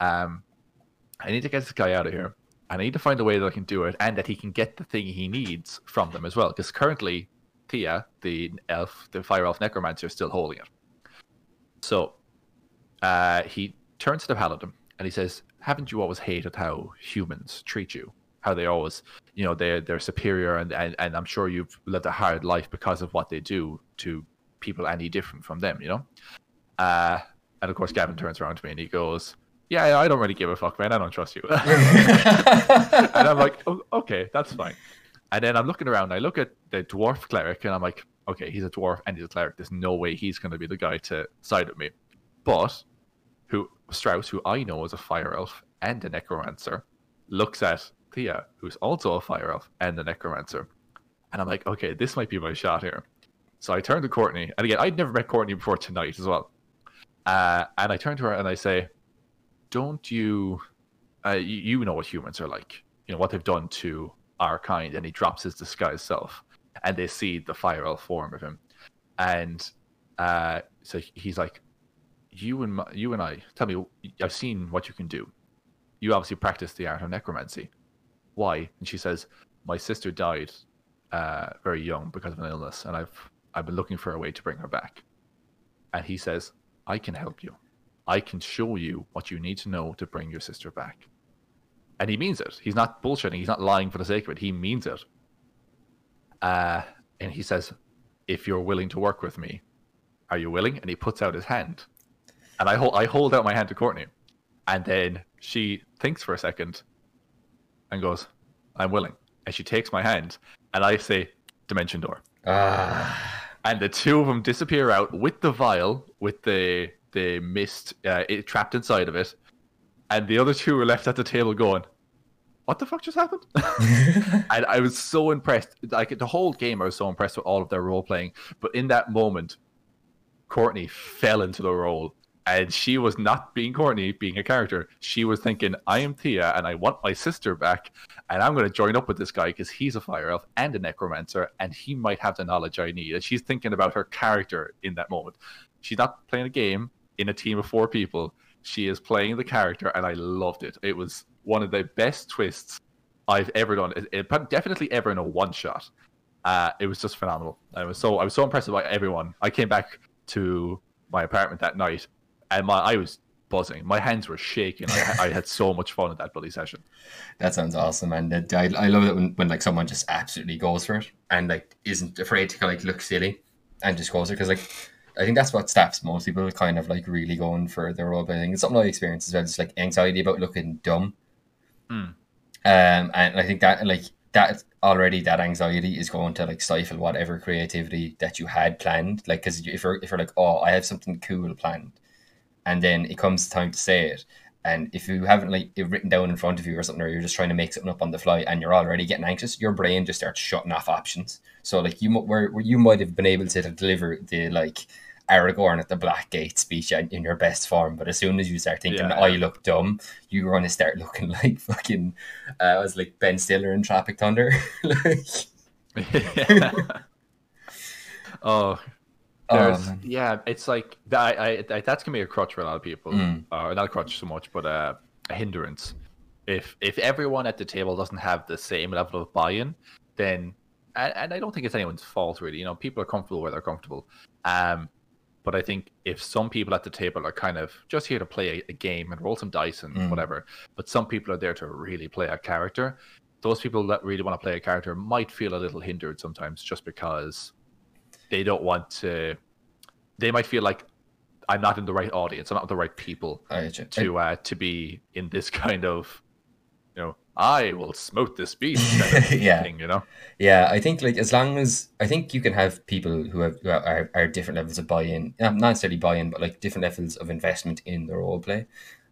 Um, I need to get this guy out of here. I need to find a way that I can do it, and that he can get the thing he needs from them as well. Because currently, Thea, the elf, the fire elf necromancer, is still holding it. So, uh, he turns to the paladin and he says, "Haven't you always hated how humans treat you? How they always, you know, they're they're superior, and and, and I'm sure you've lived a hard life because of what they do to people any different from them, you know." Uh, and of course, Gavin turns around to me and he goes, "Yeah, I don't really give a fuck, man. I don't trust you." <laughs> <laughs> and I'm like, oh, "Okay, that's fine." And then I'm looking around. I look at the dwarf cleric, and I'm like, "Okay, he's a dwarf and he's a cleric. There's no way he's going to be the guy to side with me." But who Strauss, who I know is a fire elf and a necromancer, looks at Thea, who's also a fire elf and a necromancer, and I'm like, "Okay, this might be my shot here." So I turn to Courtney, and again, I'd never met Courtney before tonight as well. Uh, and I turn to her and I say, "Don't you, uh, you, know what humans are like? You know what they've done to our kind." And he drops his disguised self, and they see the fire elf form of him, and uh, so he's like, "You and my, you and I, tell me, I've seen what you can do. You obviously practice the art of necromancy. Why?" And she says, "My sister died uh, very young because of an illness, and I've I've been looking for a way to bring her back." And he says, I can help you. I can show you what you need to know to bring your sister back. And he means it. He's not bullshitting. He's not lying for the sake of it. He means it. Uh, and he says, If you're willing to work with me, are you willing? And he puts out his hand. And I hold, I hold out my hand to Courtney. And then she thinks for a second and goes, I'm willing. And she takes my hand. And I say, Dimension door Ah, and the two of them disappear out with the vial with the the mist uh, it, trapped inside of it, and the other two were left at the table going, "What the fuck just happened?" <laughs> and I was so impressed. Like the whole game, I was so impressed with all of their role playing. But in that moment, Courtney fell into the role. And she was not being Courtney, being a character. She was thinking, I am Thea and I want my sister back. And I'm going to join up with this guy because he's a fire elf and a necromancer and he might have the knowledge I need. And she's thinking about her character in that moment. She's not playing a game in a team of four people. She is playing the character and I loved it. It was one of the best twists I've ever done. It, it- definitely ever in a one shot. Uh, it was just phenomenal. I was so I was so impressed by everyone. I came back to my apartment that night and my I was buzzing. My hands were shaking. I, I had so much fun at that bloody session. that sounds awesome, and it, I, I love it when, when like someone just absolutely goes for it and like isn't afraid to like look silly and just goes it because like I think that's what stops most people kind of like really going for their role playing. It's something I experienced as well, just like anxiety about looking dumb. Hmm. Um, and I think that like that already that anxiety is going to like stifle whatever creativity that you had planned. Like, because if you're if you're like, oh, I have something cool planned, and then it comes time to say it, and if you haven't like it written down in front of you or something, or you're just trying to make something up on the fly, and you're already getting anxious, your brain just starts shutting off options. So like you, where you might have been able to deliver the like Aragorn at the Black Gate speech in your best form, but as soon as you start thinking, Yeah. "Oh, you look dumb," you're going to start looking <laughs> like fucking. Uh, I was like Ben Stiller in Tropic Thunder. <laughs> like, <laughs> oh, oh, yeah, it's like that. I, I, that's gonna be a crutch for a lot of people, Mm. or not a crutch so much, but uh, a hindrance. If if everyone at the table doesn't have the same level of buy-in, then and, and I don't think it's anyone's fault really. You know, people are comfortable where they're comfortable. Um, but I think if some people at the table are kind of just here to play a, a game and roll some dice and Mm. whatever, but some people are there to really play a character. Those people that really want to play a character might feel a little hindered sometimes just because they don't want to. They might feel like I'm not in the right audience. I'm not the right people I get you. to uh, to be in this <laughs> kind of, you know, I will smote this beast <laughs> kind of Yeah. thing. You know. Yeah, I think like as long as I think you can have people who have who are, are different levels of buy-in, not necessarily buy-in, but like different levels of investment in the role play.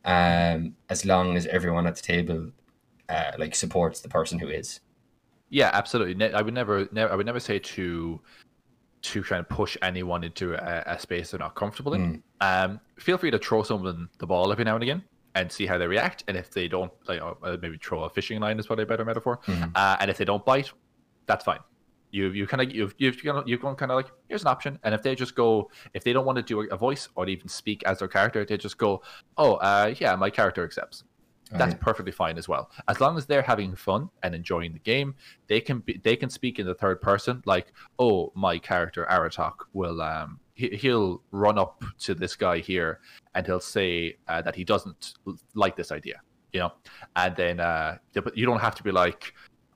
Um, as long as everyone at the table, uh, like supports the person who is. Yeah, absolutely. I would never, never, I would never say to to try and push anyone into a, a space they're not comfortable in. Mm. Um, feel free to throw someone the ball every now and again and see how they react. And if they don't, like uh, maybe throw a fishing line is probably a better metaphor. Mhm. Uh, and if they don't bite, that's fine. You you kind of you've you've you know, you've gone kind of like here's an option. And if they just go, if they don't want to do a, voice or even speak as their character, they just go, oh uh, yeah, my character accepts that's Okay. perfectly fine as well. As long as they're having fun and enjoying the game, they can be they can speak in the third person, like, "Oh, my character Aratok will um he, he'll run up to this guy here and he'll say uh, that he doesn't like this idea, you know, and then uh but you don't have to be like,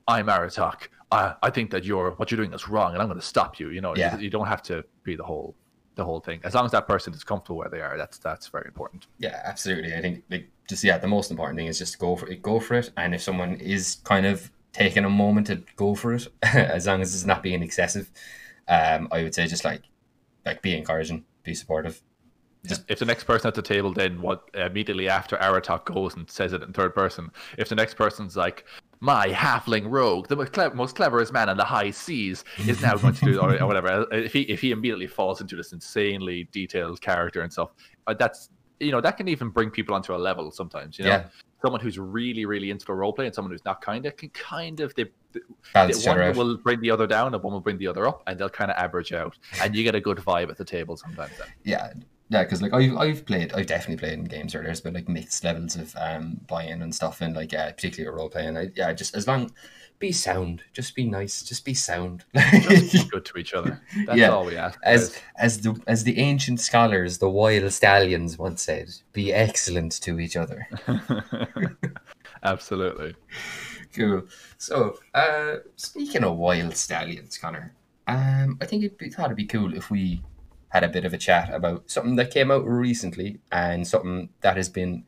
"I'm Aratok. I I think that you're what you're doing is wrong, and I'm going to stop you." You know, Yeah. you, you don't have to be the whole the whole thing. As long as that person is comfortable where they are, that's that's very important. Yeah, absolutely. I think like just yeah, the most important thing is just go for it. Go for it, and if someone is kind of taking a moment to go for it, <laughs> as long as it's not being excessive, um, I would say just like like be encouraging, be supportive. if the next person at the table then what immediately after Aratok goes and says it in third person, if the next person's like, "My halfling rogue, the most, most cleverest man on the high seas, is now going to do," or, or whatever, if he if he immediately falls into this insanely detailed character and stuff, uh, that's you know that can even bring people onto a level sometimes. You know, Yeah. someone who's really really into the roleplay and someone who's not kind of can kind of they, Balance one out. will bring the other down and one will bring the other up, and they'll kind of average out, and you get a good vibe at the table sometimes. Then. Yeah, yeah, because like I've I've played, I've definitely played in games where there's been like mixed levels of um buy-in and stuff, and like yeah, particularly role playing. I, yeah, just as long be sound, just be nice, just be sound. <laughs> just be good to each other. <laughs> That's Yeah. all we ask. as guys. as the as the ancient scholars, the wild stallions once said, "Be excellent to each other." <laughs> Absolutely. Cool. So, uh, speaking of wild stallions, Conor, um, I think it'd be thought it'd be cool if we had a bit of a chat about something that came out recently and something that has been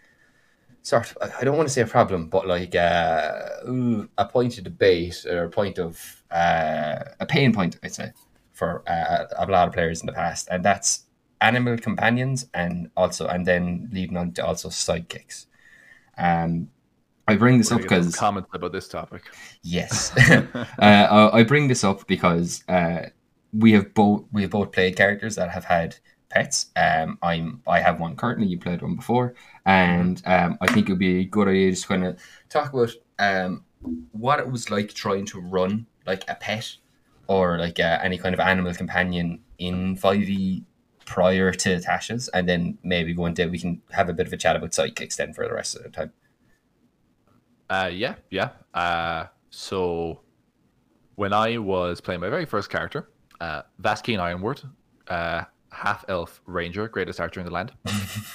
sort of I don't want to say a problem, but like uh, a point of debate or a point of uh, a pain point, I'd say, for uh, a lot of players in the past, and that's animal companions and also and then leading on to also sidekicks. Um, I bring this We're up gonna get some because comments about this topic. Yes, <laughs> <laughs> uh, I I bring this up because uh, we have both we have both played characters that have had pets. Um, I'm I have one currently. You played one before, and um, I think it would be a good idea just kind of talk about um what it was like trying to run like a pet or like uh, any kind of animal companion in Five E prior to Tasha's, and then maybe go into we can have a bit of a chat about sidekicks then for the rest of the time. Uh, yeah, yeah. Uh, so when I was playing my very first character, uh, Vaskeen Ironward, uh, half elf ranger, greatest archer in the land,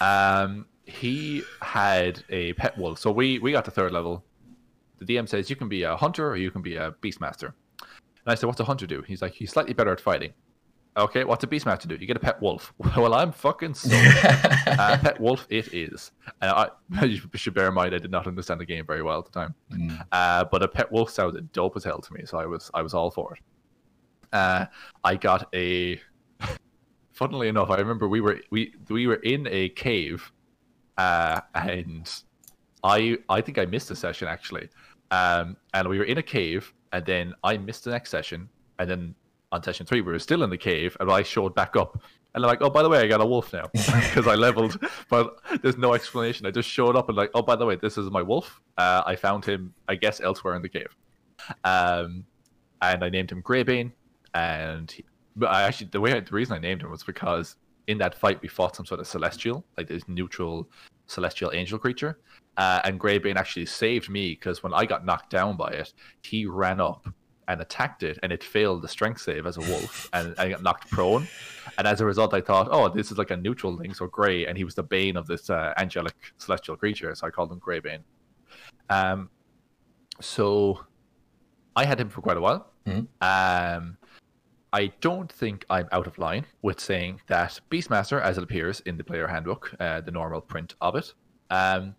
um, he had a pet wolf. So we we got to third level. The DM says you can be a hunter or you can be a beastmaster. And I said, "What's a hunter do?" He's like, "He's slightly better at fighting." Okay, what's a beastmaster do? You get a pet wolf. <laughs> well, I'm fucking so <laughs> uh, pet wolf it is. And I <laughs> you should bear in mind I did not understand the game very well at the time. Mm. Uh, but a pet wolf sounded dope as hell to me, so I was I was all for it. Uh, I got a. Funnily enough, I remember we were we we were in a cave, uh, and I I think I missed a session actually, um, and we were in a cave, and then I missed the next session, and then on session three we were still in the cave, and I showed back up, and I'm like, oh by the way, I got a wolf now <laughs> <laughs> because I leveled, but there's no explanation. I just showed up and like, oh by the way, this is my wolf. Uh, I found him, I guess, elsewhere in the cave, um, and I named him Greybane, and he, but I actually the way the reason I named him was because in that fight we fought some sort of celestial, like this neutral celestial angel creature, uh, and Greybane actually saved me because when I got knocked down by it, he ran up and attacked it, and it failed the strength save as a wolf, and I got knocked prone. And as a result, I thought, oh, this is like a neutral thing, so Grey, and he was the bane of this uh, angelic celestial creature, so I called him Greybane. Um, so I had him for quite a while. Mhm. Um, I don't think I'm out of line with saying that Beastmaster, as it appears in the player handbook, uh, the normal print of it, um,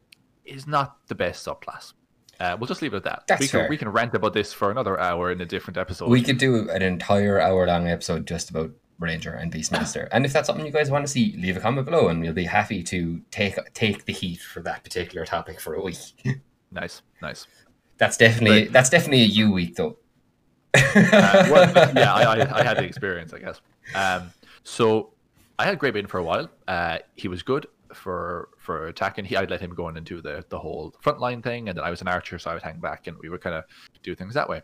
is not the best subclass. Uh, we'll just leave it at that. That's we can fair. we can rant about this for another hour in a different episode. We could do an entire hour long episode just about Ranger and Beastmaster. and if that's something you guys want to see, leave a comment below and we'll be happy to take take the heat for that particular topic for a week. <laughs> nice, nice. that's definitely Right. that's definitely a you week though. Uh, well, <laughs> yeah, I, I, I had the experience, I guess. Um, so I had Greybane for a while. Uh, he was good for for attacking. He, I'd let him go in and do the the whole frontline thing, and then I was an archer, so I would hang back, and we would kind of do things that way.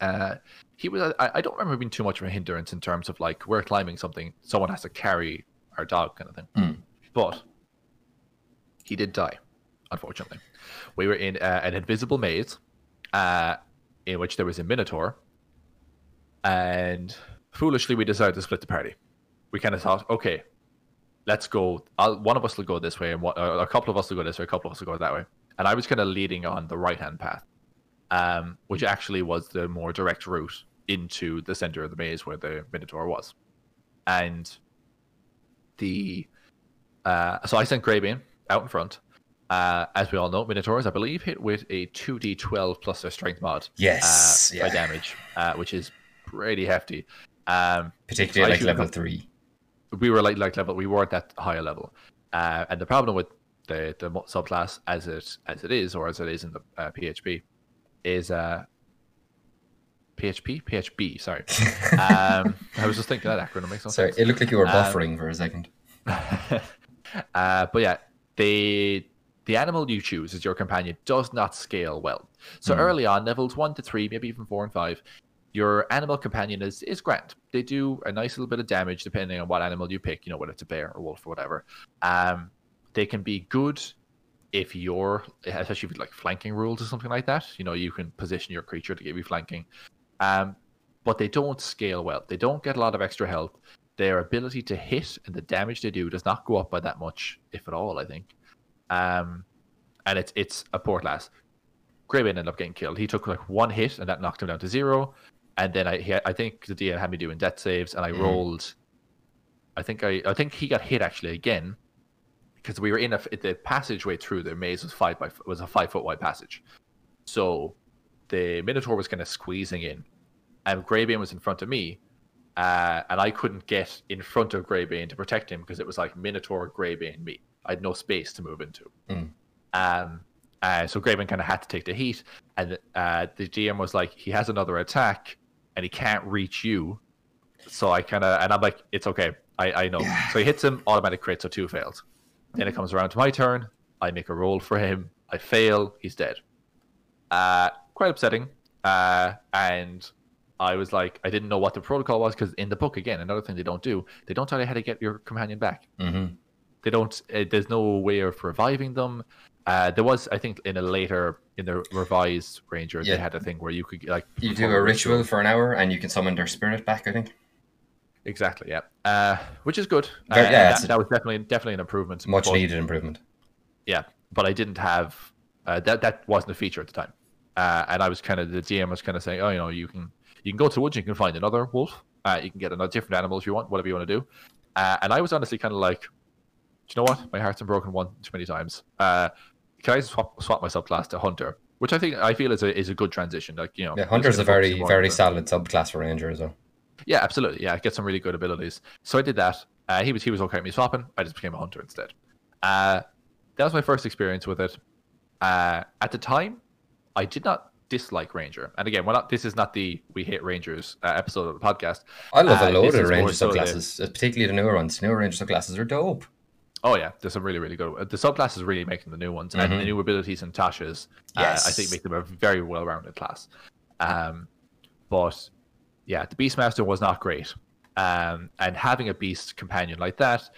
Uh, he was. I, I don't remember being too much of a hindrance in terms of like we're climbing something, someone has to carry our dog, kind of thing. Mm. But he did die, unfortunately. We were in uh, an invisible maze, uh, in which there was a minotaur, and foolishly we decided to split the party. We kind of thought, okay, let's go. I'll, one of us will go this way, and a couple of us will go this way, a couple of us will go that way. And I was kind of leading on the right hand path, um, which actually was the more direct route into the center of the maze where the minotaur was. And the uh, so I sent Greybane out in front. Uh, as we all know, Minotaurs, I believe, hit with a 2d12 plus their strength mod Yes, uh, yeah. by damage, uh, which is pretty hefty. Um, Particularly like level three. we were like like level, we weren't that high a level, uh, and the problem with the the subclass as it as it is, or as it is in the uh, PHP, is uh, PHP PHB. Sorry, <laughs> um, I was just thinking that acronym makes no Sorry, sense. it looked like you were Um, buffering for a second. <laughs> uh, but yeah, the the animal you choose as your companion does not scale well. So Hmm. early on, levels one to three, maybe even four and five, your animal companion is is grand. They do a nice little bit of damage depending on what animal you pick. You know, whether it's a bear or wolf or whatever. Um, they can be good if you're, especially with like flanking rules or something like that. You know, you can position your creature to give you flanking. Um, but they don't scale well. They don't get a lot of extra health. Their ability to hit and the damage they do does not go up by that much, if at all. I think. Um, and it's it's a poor class. Greybane ended up getting killed. He took like one hit and that knocked him down to zero. And then I he, I think the DM had me doing death saves and I Mhm. rolled. I think I I think he got hit actually again because we were in a the passageway through the maze was five by was a five foot wide passage, so the Minotaur was kind of squeezing in, and Greybane was in front of me, uh, and I couldn't get in front of Greybane to protect him because it was like Minotaur, Greybane, me. I had no space to move into. Mm. Um, uh, so Greybane kind of had to take the heat, and uh, the GM was like, he has another attack, and he can't reach you. So I kind of, and I'm like, it's okay, I, I know. So he hits him, automatic crit, so two fails. Then it comes around to my turn. I make a roll for him. I fail. He's dead. Uh, quite upsetting. Uh, and I was like, I didn't know what the protocol was because in the book, again, another thing they don't do, they don't tell you how to get your companion back hmm they don't uh, there's no way of reviving them. Uh there was i think in a later in the revised ranger Yeah. they had a thing where you could like You do a ritual for an hour and you can summon their spirit back, I think. exactly yeah. Uh which is good. Uh, yeah, that, a- that was definitely definitely an improvement. Much but- needed improvement. yeah but i didn't have uh, that that wasn't a feature at the time. Uh and i was kind of the gm was kind of saying oh you know you can you can go to the woods you can find another wolf. Uh you can get another different animal if you want whatever you want to do. Uh, and i was honestly kind of like you know what my heart's been broken one too many times uh can i swap swap my subclass to hunter which i think i feel is a is a good transition like you know Yeah, Hunter's a very, very solid subclass for Ranger as well. yeah, absolutely. Yeah, get some really good abilities. So I did that. Uh, he was he was okay with me swapping. I just became a hunter instead. Uh, that was my first experience with it. Uh, at the time, I did not dislike Ranger. And again, we're not, this is not the we hate Rangers uh, episode of the podcast. I love Uh, a load of Ranger so subclasses, uh, particularly the newer ones. Newer Ranger subclasses are dope. Oh yeah, there's some really really good. The subclass is really making the new ones, and Mhm. the new abilities in Tasha's. Uh, I think make them a very well rounded class. Um, but yeah, the Beastmaster was not great. Um, and having a beast companion like that,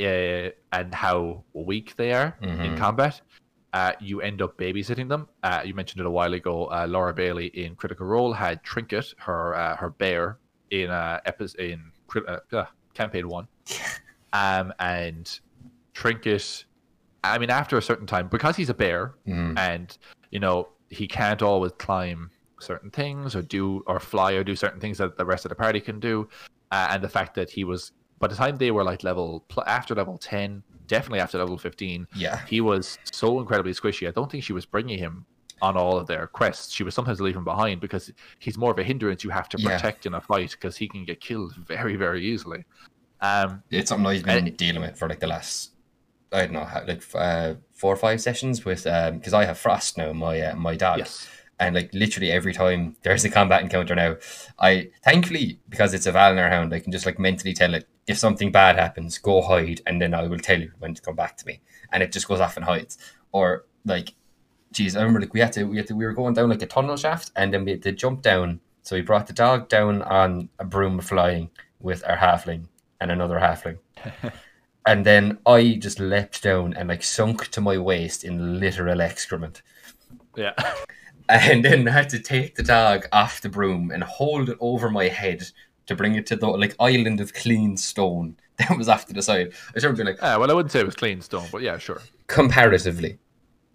uh, and how weak they are in Mhm. combat, uh, you end up babysitting them. Uh, you mentioned it a while ago. Uh, Laura Bailey in Critical Role had Trinket, her uh, her bear, in uh, episode in uh, uh, campaign one, <laughs> um, and Trinket. I mean, after a certain time, because he's a bear, Mhm. and you know he can't always climb certain things or do or fly or do certain things that the rest of the party can do uh, and the fact that he was by the time they were like level after level 10 definitely after level 15 Yeah. he was so incredibly squishy i don't think she was bringing him on all of their quests she was sometimes leaving behind because he's more of a hindrance you have to Yeah. protect in a fight because he can get killed very very easily um It's something I've been dealing with for like the last, I don't know, how- like uh, four or five sessions with, um because I have Frost now, my uh, my dog. yes And like literally every time there's a combat encounter now, I thankfully because it's a Valinor hound, I can just like mentally tell it if something bad happens, go hide, and then I will tell you when to come back to me. And it just goes off and hides. Or like, geez, I remember like we had to we had to we were going down like a tunnel shaft, and then we had to jump down. So we brought the dog down on a broom flying with our halfling and another halfling. <laughs> and then I just leapt down and like sunk to my waist in literal excrement. Yeah. <laughs> And then I had to take the dog off the broom and hold it over my head to bring it to the like island of clean stone <laughs> that was off to the side. I remember being like, Uh, well, I wouldn't say it was clean stone, but yeah, sure. comparatively.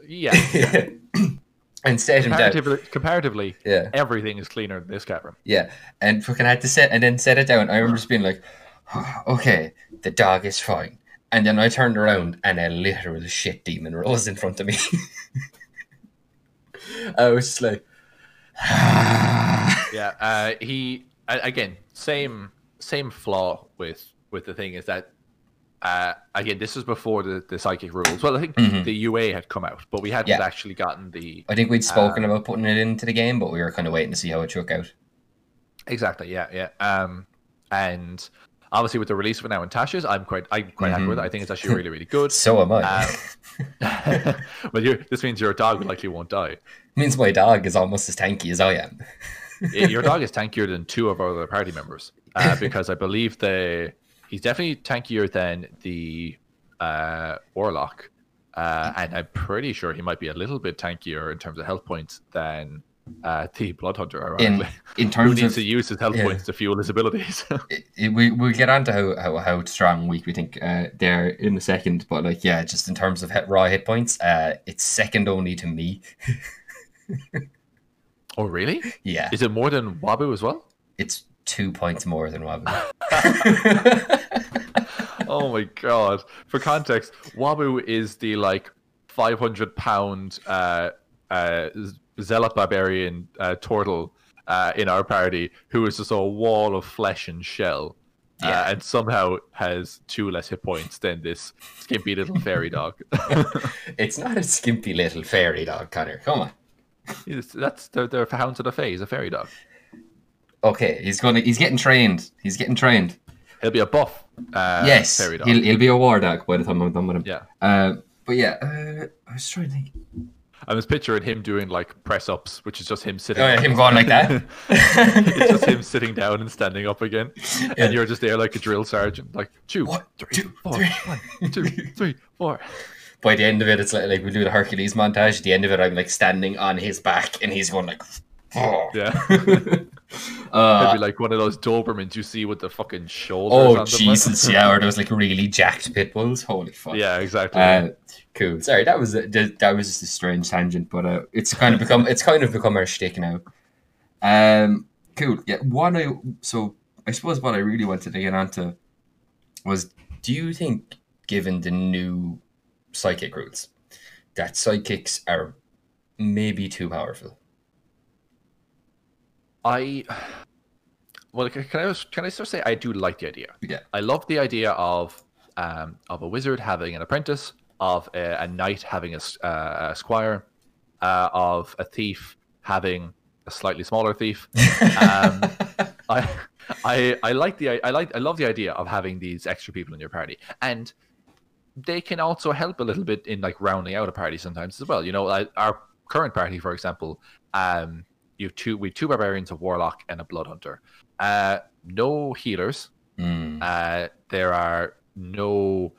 Yeah. <laughs> and set him down. comparatively, comparatively, Yeah. everything is cleaner than this cavern. Yeah. And fucking had to set and then set it down. I remember just being like, <sighs> okay, the dog is fine. And then I turned around and a literal shit demon rose in front of me. <laughs> I was just like, <sighs> Yeah. Uh, he again same same flaw with with the thing is that uh, again this was before the, the sidekick rules. Well, I think Mhm. the UA had come out, but we hadn't Yeah. actually gotten the I think we'd spoken about putting it into the game, but we were kind of waiting to see how it shook out. exactly. Yeah, yeah. Um, and obviously with the release of it now in Tasha's, I'm quite I'm quite happy with it. I think it's actually really really good. <laughs> So am I. Um, <laughs> but you this means your dog likely won't die. It means my dog is almost as tanky as I am. <laughs> Your dog is tankier than two of our other party members uh, because I believe the he's definitely tankier than the uh, warlock, uh, and I'm pretty sure he might be a little bit tankier in terms of health points than uh, the blood hunter. In Ironically, in <laughs> who terms needs of to use his health yeah. points to fuel his abilities? <laughs> it, it- we we'll get on to how, how, how strong weak we think uh, they're in a second, but like yeah, just in terms of hit, raw hit points, uh, it's second only to me. <laughs> oh, really? Yeah, Is it more than Wabu as well? it's two points more than Wabu. oh my god! For context, Wabu is the like 500 pound uh, uh, zealot barbarian uh, turtle uh, in our party who is just a wall of flesh and shell. Yeah. Uh, and somehow has two less hit points than this skimpy little fairy dog. <laughs> it's not a skimpy little fairy dog, Conor. Come on. That's they're, they're hounds of the fae. He's a fairy dog. Okay, he's gonna. He's getting trained. He's getting trained. He'll be a buff. Uh, yes, fairy dog. he'll, he'll be a war dog by the time I'm done with him. Yeah, Uh, but yeah, uh, I was trying to think. I was picturing him doing like press ups, which is just him sitting. Oh, yeah, him going like that. <laughs> it's just him sitting down and standing up again, Yeah. <laughs> and you're just there like a drill sergeant, like two, One, three, two, four, three. one, two, <laughs> three, four. By the end of it, it's like, like we do the Hercules montage. At the end of it, I'm like standing on his back, and he's going like, oh. Yeah, <laughs> uh, maybe like one of those Dobermans you see with the fucking shoulders. oh. Jesus, yeah, or those like really jacked pit bulls. Holy fuck. yeah, exactly. Uh, cool. Sorry, that was a, that that was just a strange tangent, but uh, it's kind of become it's kind of become our shtick now. Um, cool. Yeah. What I so I suppose what I really wanted to get onto was, do you think, given the new sidekick rules, that sidekicks are maybe too powerful? I well, can I can I sort of say I do like the idea. Yeah. I love the idea of um, of a wizard having an apprentice, of a, a knight having a, uh, a squire, uh, of a thief having a slightly smaller thief. Um, <laughs> I, I I like the I like I love the idea of having these extra people in your party, and they can also help a little bit in like rounding out a party sometimes as well. You know, like our current party, for example, um, you have two we have two barbarians, a warlock, and a blood hunter. Uh, no healers. Mm, Uh, there are no.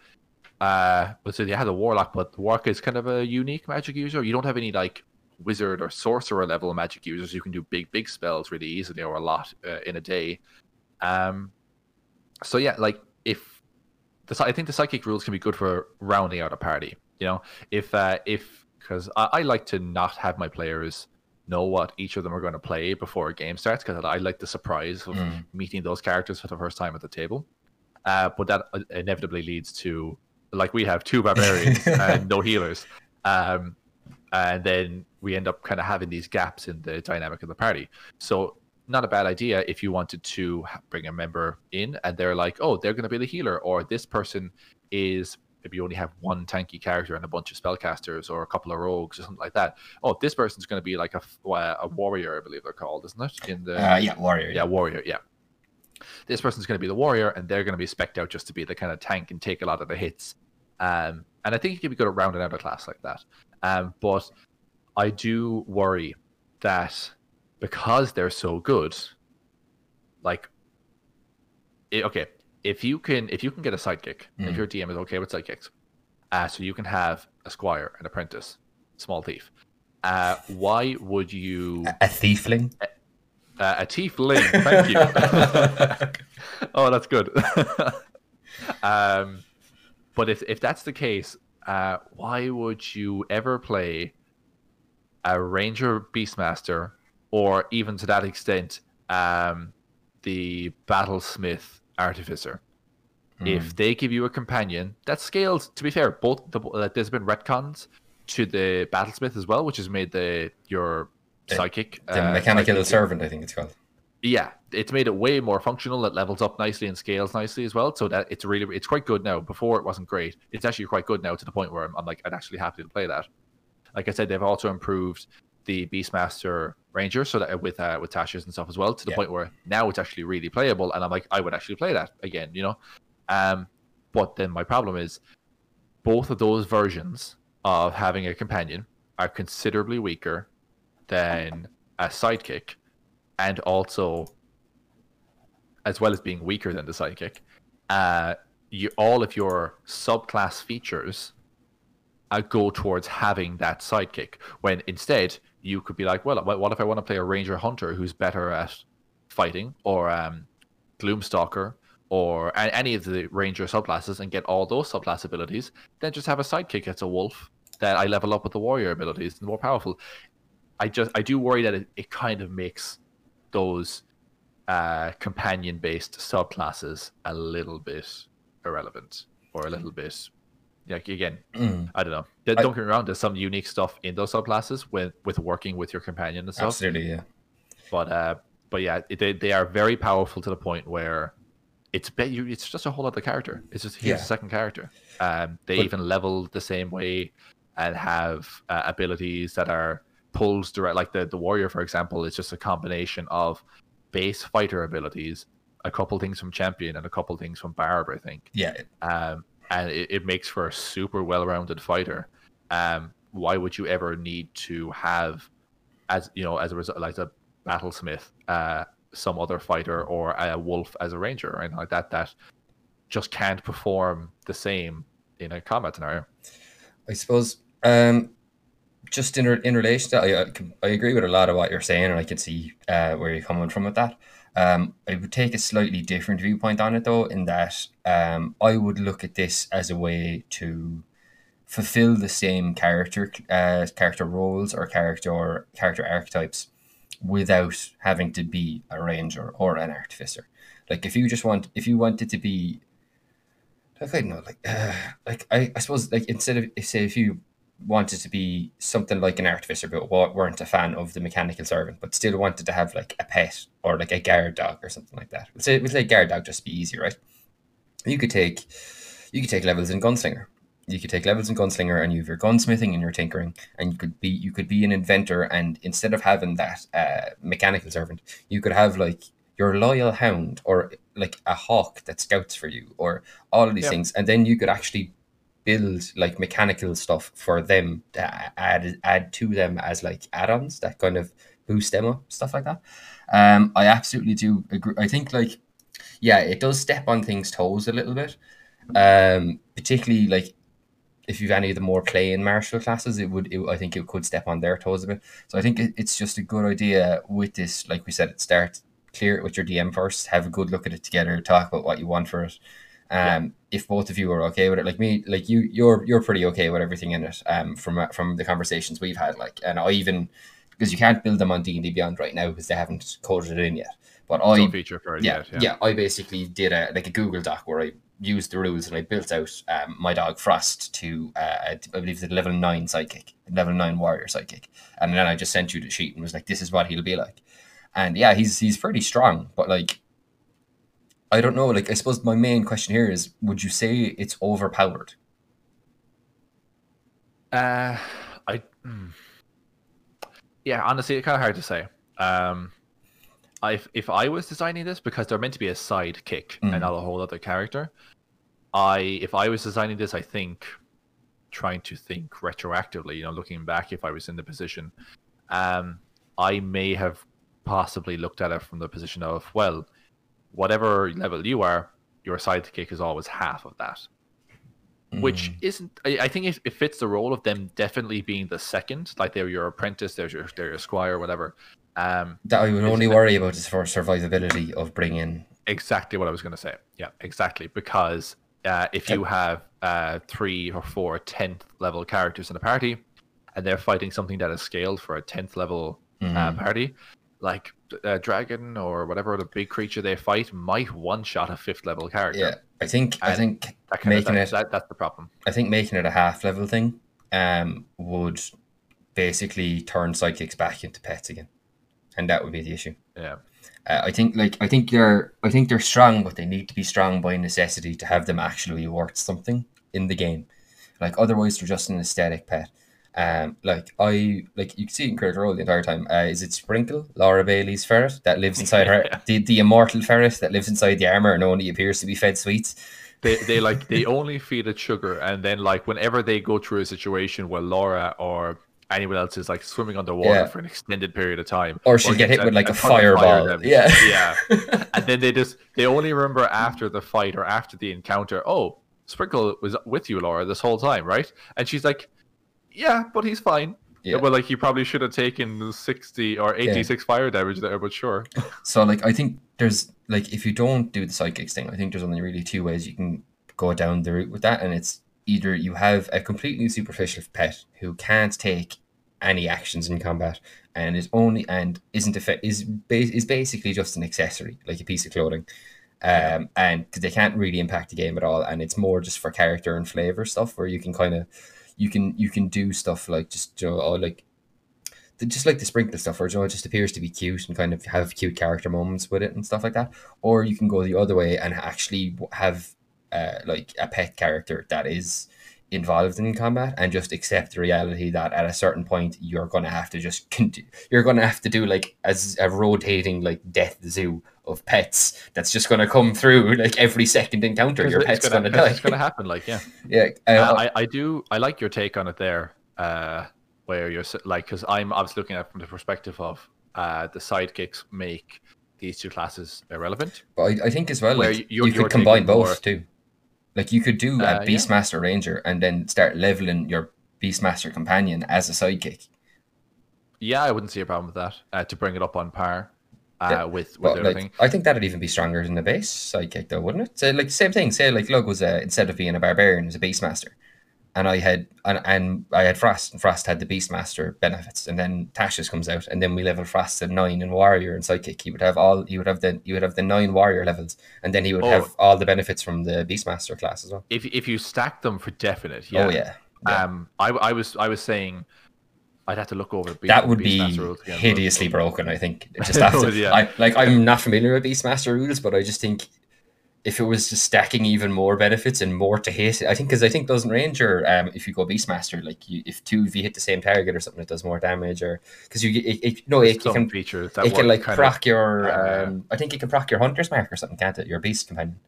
Uh, so they have a warlock, but the warlock is kind of a unique magic user. You don't have any like wizard or sorcerer level magic users. You can do big, big spells really easily or a lot uh, in a day. Um, so yeah, like if the I think the sidekick rules can be good for rounding out a party. You know, if uh, if because I, I like to not have my players know what each of them are going to play before a game starts because I like the surprise of Mm. meeting those characters for the first time at the table. Uh, but that uh, inevitably leads to like we have two barbarians <laughs> and no healers, um, and then we end up kind of having these gaps in the dynamic of the party. So not a bad idea if you wanted to bring a member in and they're like, oh, they're going to be the healer, or this person is maybe you only have one tanky character and a bunch of spellcasters or a couple of rogues or something like that. Oh, this person's going to be like a, a warrior, I believe they're called, isn't it? In the uh, yeah, warrior. Yeah, warrior. Yeah. This person's going to be the warrior, and they're going to be specked out just to be the kind of tank and take a lot of the hits. Um, and I think you can be good at rounding out a class like that. Um, but I do worry that because they're so good, like, it, okay, if you can if you can get a sidekick, mm. if your DM is okay with sidekicks, uh, so you can have a squire, an apprentice, small thief. Uh, why would you a, a thiefling? A, uh, a tiefling, thank you. <laughs> oh, that's good. <laughs> um, but if if that's the case, uh, why would you ever play a ranger beastmaster, or even to that extent, um, the battlesmith artificer. Mm. If they give you a companion that scales, to be fair, both the, uh, there's been retcons to the battlesmith as well, which has made the your the, sidekick the uh, mechanical sidekick, servant, I think it's called. Yeah, it's made it way more functional. It levels up nicely and scales nicely as well. So that it's really it's quite good now. Before it wasn't great. It's actually quite good now to the point where I'm, I'm like I'm actually happy to play that. Like I said, they've also improved the Beastmaster Ranger, so that with uh, with Tasha's and stuff as well, to the yeah. point where now it's actually really playable, and I'm like, I would actually play that again, you know. Um, but then my problem is, both of those versions of having a companion are considerably weaker than a sidekick, and also, as well as being weaker than the sidekick, uh, you all of your subclass features uh, go towards having that sidekick. When instead you could be like, well, what if I want to play a ranger hunter who's better at fighting, or um, gloomstalker, or any of the ranger subclasses, and get all those subclass abilities? Then just have a sidekick that's a wolf that I level up with the warrior abilities and more powerful. I just I do worry that it, it kind of makes those uh, companion based subclasses a little bit irrelevant or a little bit like again, mm. I don't know. Don't I, get me wrong. There's some unique stuff in those subclasses with with working with your companion and stuff. Absolutely, yeah. But uh, but yeah, they they are very powerful to the point where it's you. It's just a whole other character. It's just he's yeah. a second character. Um, they but, even level the same way and have uh, abilities that are pulls direct. Like the the warrior, for example, is just a combination of base fighter abilities, a couple things from champion, and a couple things from barb. I think. Yeah. Um, and it, it makes for a super well-rounded fighter. Um, why would you ever need to have, as you know, as a result, like a battlesmith, uh, some other fighter or a wolf as a ranger, or anything like that? That just can't perform the same in a combat scenario. I suppose. Um, just in in relation to, I, I agree with a lot of what you're saying, and I can see uh, where you're coming from with that. Um, I would take a slightly different viewpoint on it though, in that um, I would look at this as a way to fulfill the same character uh, character roles or character character archetypes without having to be a ranger or an artificer. Like if you just want, if you wanted to be, like I don't know, like uh, <sighs> like I, I suppose like instead of say if you wanted to be something like an artificer, but weren't a fan of the mechanical servant, but still wanted to have like a pet or like a guard dog or something like that. We'll say we'll say guard dog just be easy, right? You could take you could take levels in gunslinger. You could take levels in gunslinger and you have your gunsmithing and your tinkering, and you could be you could be an inventor, and instead of having that uh, mechanical servant, you could have like your loyal hound or like a hawk that scouts for you or all of these yep. things, and then you could actually build like mechanical stuff for them to add add to them as like add-ons that kind of boost them up, stuff like that. Um, I absolutely do agree. I think like yeah, it does step on things' toes a little bit. Um, particularly like if you've any of the more playing martial classes, it would it, I think it could step on their toes a bit. So I think it, it's just a good idea with this, like we said, it start clear it with your DM first, have a good look at it together, talk about what you want for it, um, yeah. if both of you are okay with it, like me, like you, you're you're pretty okay with everything in it. Um, from uh, from the conversations we've had, like, and I even because you can't build them on D and D Beyond right now because they haven't coded it in yet. But I feature for it yeah, yet, yeah, yeah, I basically did a like a Google Doc where I used the rules and I built out um, my dog Frost to uh, I believe the level nine sidekick, level nine warrior sidekick, and then I just sent you the sheet and was like, this is what he'll be like, and yeah, he's he's pretty strong, but like I don't know. Like, I suppose my main question here is: Would you say it's overpowered? Uh, I. mm. Yeah, honestly, it's kind of hard to say. Um, I, if I was designing this, because they're meant to be a sidekick Mm. and not a whole other character, I if I was designing this, I think trying to think retroactively, you know, looking back, if I was in the position, um, I may have possibly looked at it from the position of, well, whatever level you are, your sidekick is always half of that which Mm. isn't I, I think it, it fits the role of them definitely being the second like they're your apprentice there's your they're your squire whatever um that I would only worry about is for survivability of bringing. exactly what i was going to say yeah exactly because uh, if you have uh, three or four 10th level characters in a party and they're fighting something that is scaled for a 10th level uh, Mhm. party like a dragon or whatever the big creature they fight might one shot a fifth level character yeah, I think I think that making of, it that, that's the problem I think making it a half level thing um would basically turn sidekicks back into pets again, and that would be the issue. yeah Uh, I think like I think they're I think they're strong, but they need to be strong by necessity to have them actually worth something in the game. Like otherwise, they're just an aesthetic pet. Um, like I like you can see in Critical Role the entire time. Uh, is it Sprinkle, Laura Bailey's ferret that lives <laughs> inside her Yeah. the, the immortal ferret that lives inside the armor and only appears to be fed sweets? they they like <laughs> they only feed it sugar and then like whenever they go through a situation where Laura or anyone else is like swimming underwater Yeah. for an extended period of time Or she'll get hit with like a, ton of fire fireball. yeah. yeah <laughs> and then they just they only remember after the fight or after the encounter oh sprinkle was with you laura this whole time right and she's like yeah but he's fine Yeah. but like he probably should have taken 60 or 86 fire damage there but sure <laughs> So like I think there's like if you don't do the sidekicks thing, I think there's only really two ways you can go down the route with that, and it's either you have a completely superficial pet who can't take any actions in combat and is only and isn't effect is ba- is basically just an accessory, like a piece of clothing. Um, and 'cause they can't really impact the game at all, and it's more just for character and flavor stuff where you can kind of you can you can do stuff like just you know, like the, just like the sprinkle stuff, where you know, it just appears to be cute and kind of have cute character moments with it and stuff like that. Or you can go the other way and actually have uh, like a pet character that is involved in combat and just accept the reality that at a certain point you're gonna have to just <laughs> conti- you're gonna have to do like as a rotating like death zoo of pets that's just gonna come through like every second encounter. Your pet's gonna, gonna, die. it's gonna happen like yeah <laughs> yeah, uh, Uh, I, I do I like your take on it there, uh, where you're like because I'm obviously looking at it from the perspective of uh, the sidekicks make these two classes irrelevant. But I, I think as well, like, you're- you could combine both more- too. Like you could do Uh, a yeah. Beastmaster Ranger and then start leveling your Beastmaster companion as a sidekick. Yeah, I wouldn't see a problem with that uh, to bring it up on par uh, Yeah, with with everything. like, I think that'd even be stronger than the base sidekick, though, wouldn't it? So, like, same thing. Say, like, Lug was a, instead of being a barbarian, was a Beastmaster, and I had and, and I had Frost, and Frost had the Beastmaster benefits, and then Tasha's comes out, and then we level Frost to nine and Warrior and Sidekick. He would have all. He would have the. He would have the nine Warrior levels, and then he would Oh. have all the benefits from the Beastmaster class as well. If if you stack them for definite, yeah. Oh yeah. yeah. Um, I I was I was saying. I'd have to look over Beast- that would be rules again, but- hideously broken. I think <laughs> just after, Yeah. I like I'm not familiar with Beastmaster rules, but I just think if it was just stacking even more benefits and more to hit, I think because I think doesn't Ranger, um, if you go Beastmaster, like you, if two if you hit the same target or something, it does more damage, or because you it, it, no, it, it can features that it can like proc your uh, um, I think it can proc your Hunter's Mark or something, can't it? Your Beast companion.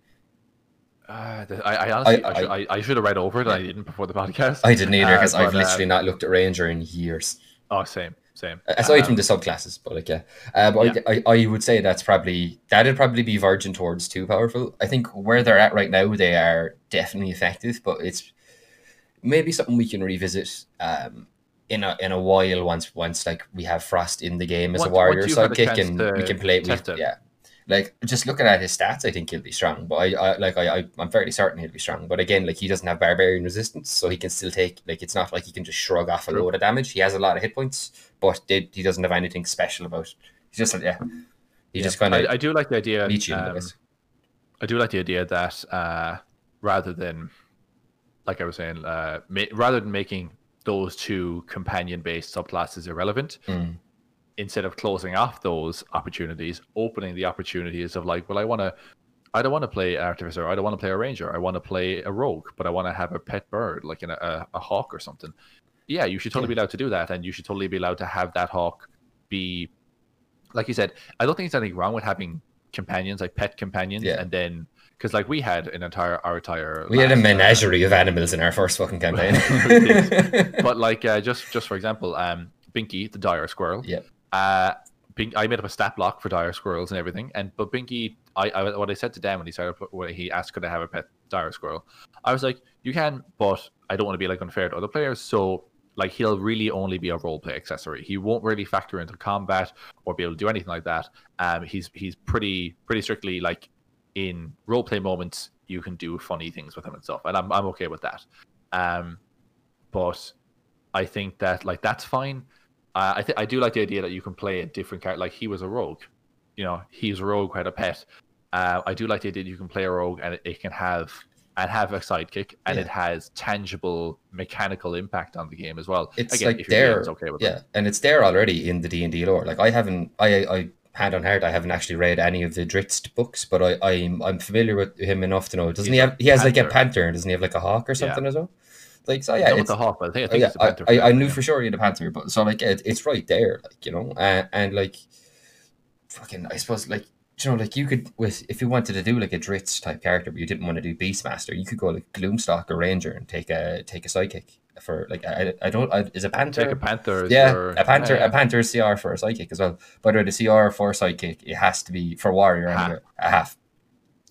Uh, I, I honestly I, I- should, I, I should have read over it. I didn't before the podcast. I didn't either Uh, because I've but, uh, literally not looked at Ranger in years. Oh, same, same. aside Um, from the subclasses but like yeah uh, but I, I, I would say that's probably that'd probably be virgin towards too powerful i think where they're at right now they are definitely effective but it's maybe something we can revisit um in a in a while once once like we have frost in the game as Once- a warrior sidekick and we can play we, it. yeah like just looking at his stats i think he'll be strong but i, I like I, I i'm fairly certain he'll be strong but again like he doesn't have barbarian resistance so he can still take like it's not like he can just shrug off a True. load of damage he has a lot of hit points but they, he doesn't have anything special about it. he's just like yeah he yeah. just kind of I, I do like the idea. you um, I do like the idea that uh, rather than, like I was saying, uh, ma- rather than making those two companion-based subclasses irrelevant, Mm. Instead of closing off those opportunities, opening the opportunities of like, well, I want to, I don't want to play artificer, I don't want to play a ranger, I want to play a rogue, but I want to have a pet bird, like in a, a, a hawk or something. yeah, you should totally Yeah. be allowed to do that, and you should totally be allowed to have that hawk be, like you said. I don't think there's anything wrong with having companions, like pet companions, Yeah. and then because like we had an entire our entire We had a uh, menagerie of animals in our first fucking campaign. <laughs> <laughs> but like uh, just just for example, um, Binky the dire squirrel. Yeah. Uh, Bink, I made up a stat block for dire squirrels and everything, and but Binky, I, I what I said to Dan when he started when he asked could I have a pet dire squirrel, I was like, you can, but I don't want to be like unfair to other players, so. Like he'll really only be a role play accessory. He won't really factor into combat or be able to do anything like that. Um, he's he's pretty pretty strictly like in role play moments you can do funny things with him and stuff, and I'm I'm okay with that. Um, but I think that like that's fine. Uh, I think I do like the idea that you can play a different character. Like he was a rogue, you know, he's a rogue, had a pet. Uh, I do like the idea that you can play a rogue and it, it can have and have a sidekick, and Yeah. it has tangible mechanical impact on the game as well. It's Again, like if there, game's okay with yeah, it. and it's there already in the D and D lore. Like I haven't, I, I hand on heart, I haven't actually read any of the Drizzt books, but I, I'm, I'm familiar with him enough to know. Doesn't He's he have? He has like a panther. panther. Doesn't he have like a hawk or something as well? Like so, yeah. Not It's, the but I think I oh, think yeah, it's the I, panther. I, I yeah. knew for sure he had a panther, but so like it, it's right there, like you know, and, and like fucking, I suppose like you know, like you could with if you wanted to do like a Drizzt type character, but you didn't want to do Beastmaster, you could go like Gloom Stalker Ranger and take a take a sidekick for like I, I don't I, is a panther Take a panther. yeah, your- a panther, yeah, a panther CR for a sidekick as well. By the way, the CR for sidekick it has to be for warrior Half. anyway, a half.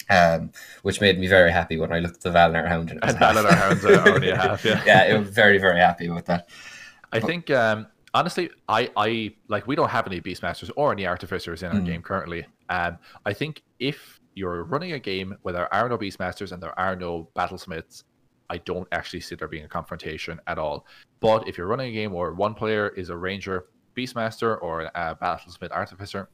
Um, which made me very happy when I looked at the Valinor Hound and <laughs> And. Valinor Hounds are already a half, yeah. <laughs> yeah, it was very very happy with that. I But- think um, honestly, I I like we don't have any Beastmasters or any Artificers in our Mm. game currently. Um, I think if you're running a game where there are no Beastmasters and there are no Battlesmiths, I don't actually see there being a confrontation at all. But if you're running a game where one player is a Ranger Beastmaster or a Battlesmith Artificer,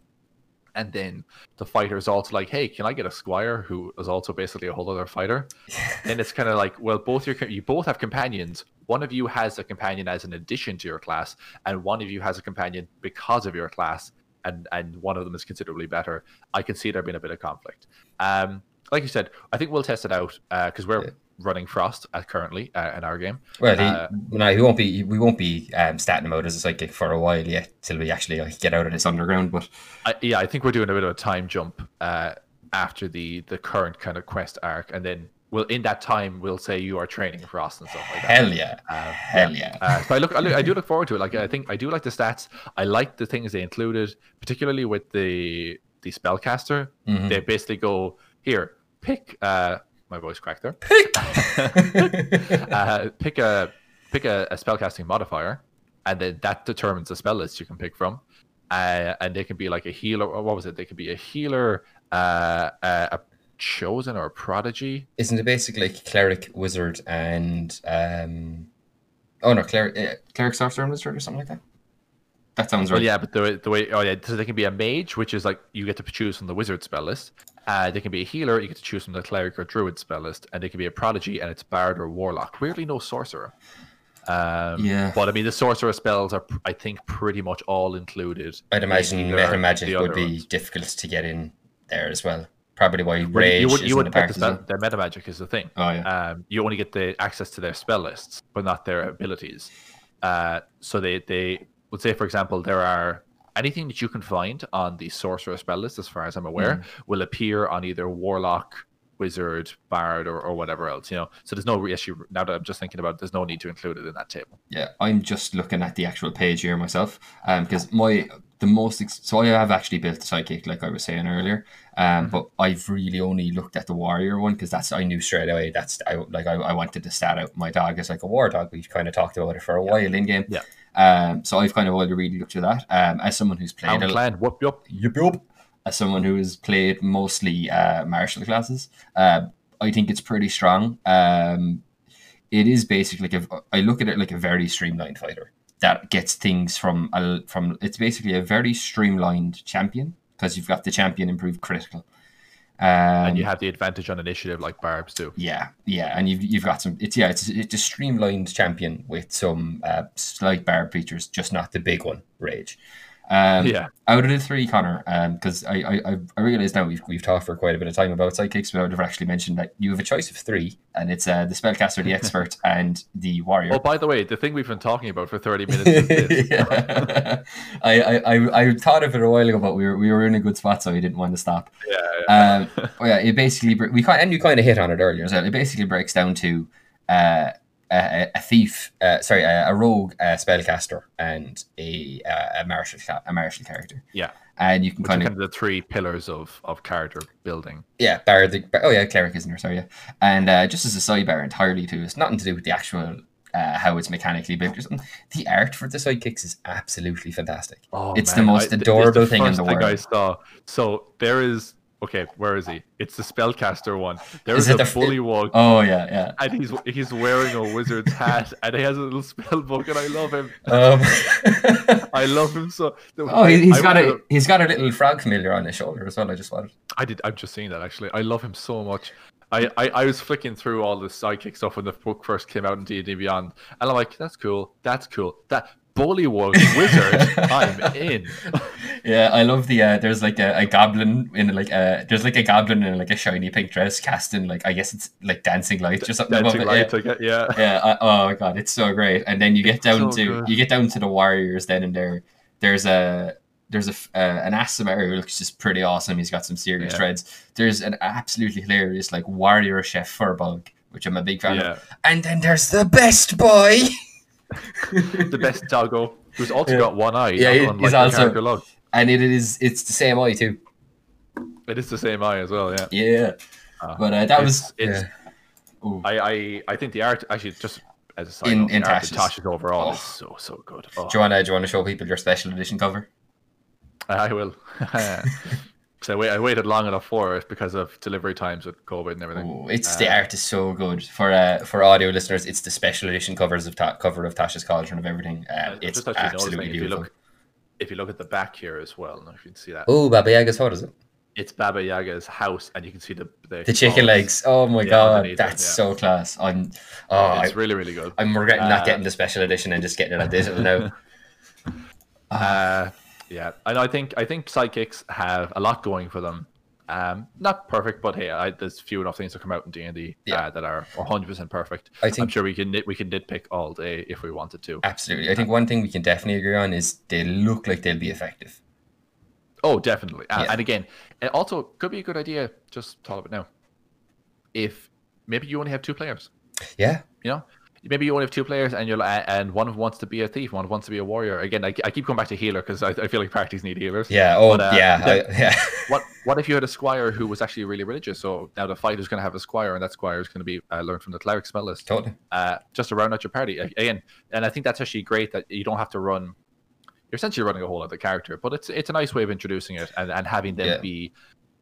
and then the fighter is also like, "Hey, can I get a squire who is also basically a whole other fighter?" <laughs> then it's kind of like, well, both your you both have companions. One of you has a companion as an addition to your class, and one of you has a companion because of your class, and and one of them is considerably better. I can see there being a bit of conflict. Um, like you said, I think we'll test it out because we're Yeah. Running Frost uh, currently uh, in our game. Well, he, Uh, no, he won't be. We won't be um, statting him out as a sidekick for a while yet till we actually like, get out of this underground. But I, yeah, I think we're doing a bit of a time jump uh, after the the current kind of quest arc, and then we'll in that time we'll say you are training Frost and stuff like that. hell yeah, Uh, hell yeah. Uh, so I look, I look, I do look forward to it. Like I <laughs> think I do like the stats. I like the things they included, particularly with the the spellcaster. Mhm. They basically go here, pick. Uh, my voice cracked there. <laughs> uh, pick a pick a, a spellcasting modifier, and then that determines the spell list you can pick from. Uh, and they can be like a healer. Or what was it? They could be a healer, uh, a, a chosen or a prodigy. Isn't it basically like cleric, wizard, and um? Oh no, cleric, uh, cleric, sorcerer, and wizard, or something like that. That sounds right. Well, yeah, but the way, the way, oh yeah, so they can be a mage, which is like you get to choose from the wizard spell list. Uh, they can be a healer, you get to choose from the cleric or druid spell list, and they can be a prodigy, and it's bard or warlock. Weirdly, no sorcerer. Um, Yeah. but I mean, the sorcerer spells are, I think, pretty much all included. I'd imagine meta magic would be ones. difficult to get in there as well. Probably why Well, rage you, would, is you in wouldn't the get park the spell. well. The meta magic is the thing. Oh yeah. um, you only get the access to their spell lists, but not their abilities. Uh, so they they would say, for example, there are anything that you can find on the sorcerer spell list, as far as I'm aware, Mm. will appear on either warlock, wizard, bard, or, or whatever else. You know, so there's no issue. Now that I'm just thinking about, it, there's no need to include it in that table. Yeah, I'm just looking at the actual page here myself, um, because my the most ex- so I have actually built a sidekick, like I was saying earlier, um, Mhm. but I've really only looked at the warrior one because that's I knew straight away that's I like I, I wanted to stat out my dog as like a war dog. We kind of talked about it for a Yeah. while in game, Yeah. Um, so I've kind of already really looked at that. Um, as someone who's played a, clan, whoop yup. Yup, yup. As someone who has played mostly uh, martial classes, uh, I think it's pretty strong. Um, it is basically like a, I look at it like a very streamlined fighter that gets things from a, from. It's basically a very streamlined champion because you've got the champion improved critical. Um, and you have the advantage on initiative like barbs do. yeah, yeah, and you've you've got some. It's yeah, it's it's a streamlined champion with some uh, slight barb features, just not the big one, rage. Um, Yeah. Out of the three, Conor, because I, I I- I realize now we've, we've talked for quite a bit of time about sidekicks, but I would have actually mentioned that you have a choice of three, and it's uh, the spellcaster, the <laughs> expert, and the warrior. Oh, by the way, the thing we've been talking about for 30 minutes is this. <laughs> yeah. I, I, I, I thought of it a while ago, but we were we were in a good spot, so I didn't want to stop. yeah, Um, oh yeah, it basically we kind and you kind of hit on it earlier. So it basically breaks down to uh, a, a thief, uh, sorry, a, a rogue uh, spellcaster and a a martial a martial character. Yeah. and you can Which are kind kind of of the three pillars of, of character building. yeah, bar the oh yeah, cleric isn't there? Sorry, yeah. And uh, just as a sidebar entirely too, it's nothing to do with the actual. Uh, how it's mechanically built or something. The art for the sidekicks is absolutely fantastic. Oh, It's the man, most I- th- adorable it's thing in the thing I saw. So there is okay. Where is he? It's the spellcaster one. There Is is a the bullywug, Oh yeah, yeah. and he's he's wearing a wizard's hat, <laughs> and he has a little spell book, and I love him. Um, <laughs> I love him so. oh, he, he's I got a he's got a little frog familiar on his shoulder as well. I just wanted. I did. I'm just seeing that actually. I love him so much. I, I, I was flicking through all the sidekick stuff when the book first came out in D and D Beyond, and I'm like, that's cool. That's cool. That Bullywug wizard, <laughs> I'm in. Yeah, I love the. Uh, there's like a, a goblin in like a there's like a goblin in like a shiny pink dress casting like I guess it's like dancing lights or something. above Dancing it, yeah. Get, yeah. Yeah. I, oh my god, it's so great. And then you get down so to good. you get down to the warriors. Then and there, there's a there's a uh, an Aasimar who looks just pretty awesome. He's got some serious Yeah. shreds. There's an absolutely hilarious like warrior chef firbolg, which I'm a big fan of. And then there's the best boy. <laughs> the best doggo, who's also Yeah. got one eye. Yeah, he- unlike he's also-. And it is it's the same eye too. It is the same eye as well. Yeah, Yeah. Uh, But uh, that was it's- yeah. I, I I think the art actually just as a side In- note, in the Tasha's. Tasha's overall Oh. is so so good. Oh, Do you want to do you want to show people your special edition cover? I will. <laughs> So I, wait, I waited long enough for it because of delivery times with COVID and everything. Ooh, it's the Uh, art is so good for uh, for audio listeners. It's the special edition covers of ta- cover of Tasha's Cauldron of everything. Uh, it's absolutely noticing if you beautiful. look if you look at the back here as well, I don't know if you can see that. Oh, Baba Yaga's what is it? It's Baba Yaga's house, and you can see the the, The chicken legs. Oh my Yeah, god, it, that's yeah. so class. I'm oh, it's I, really really good. I'm regretting not uh, getting the special edition and just getting it on digital now. <laughs> Uh, yeah, and I think I think sidekicks have a lot going for them. Um, not perfect, but hey, I, there's few enough things that come out in D and D uh, that are 100 percent perfect. I think I'm sure we can nit, we can nitpick all day if we wanted to. absolutely. I think one thing we can definitely agree on is they look like they'll be effective. Oh, definitely. Uh, Yeah. And again, it also could be a good idea. Just thought of it now. If maybe you only have two players, Yeah, you know, maybe you only have two players, and you're and one wants to be a thief, one wants to be a warrior. Again, I, I keep going back to healer because I, I feel like parties need healers. yeah. Oh, But, uh, yeah, then- I, <laughs> yeah. What what if you had a squire who was actually really religious? So now the fighter's going to have a squire, and that squire is going to be uh, learned from the cleric spell list. totally. Uh, just to round out your party again, and I think that's actually great that you don't have to run. You're essentially running a whole other character, but it's it's a nice way of introducing it and, and having them Yeah. be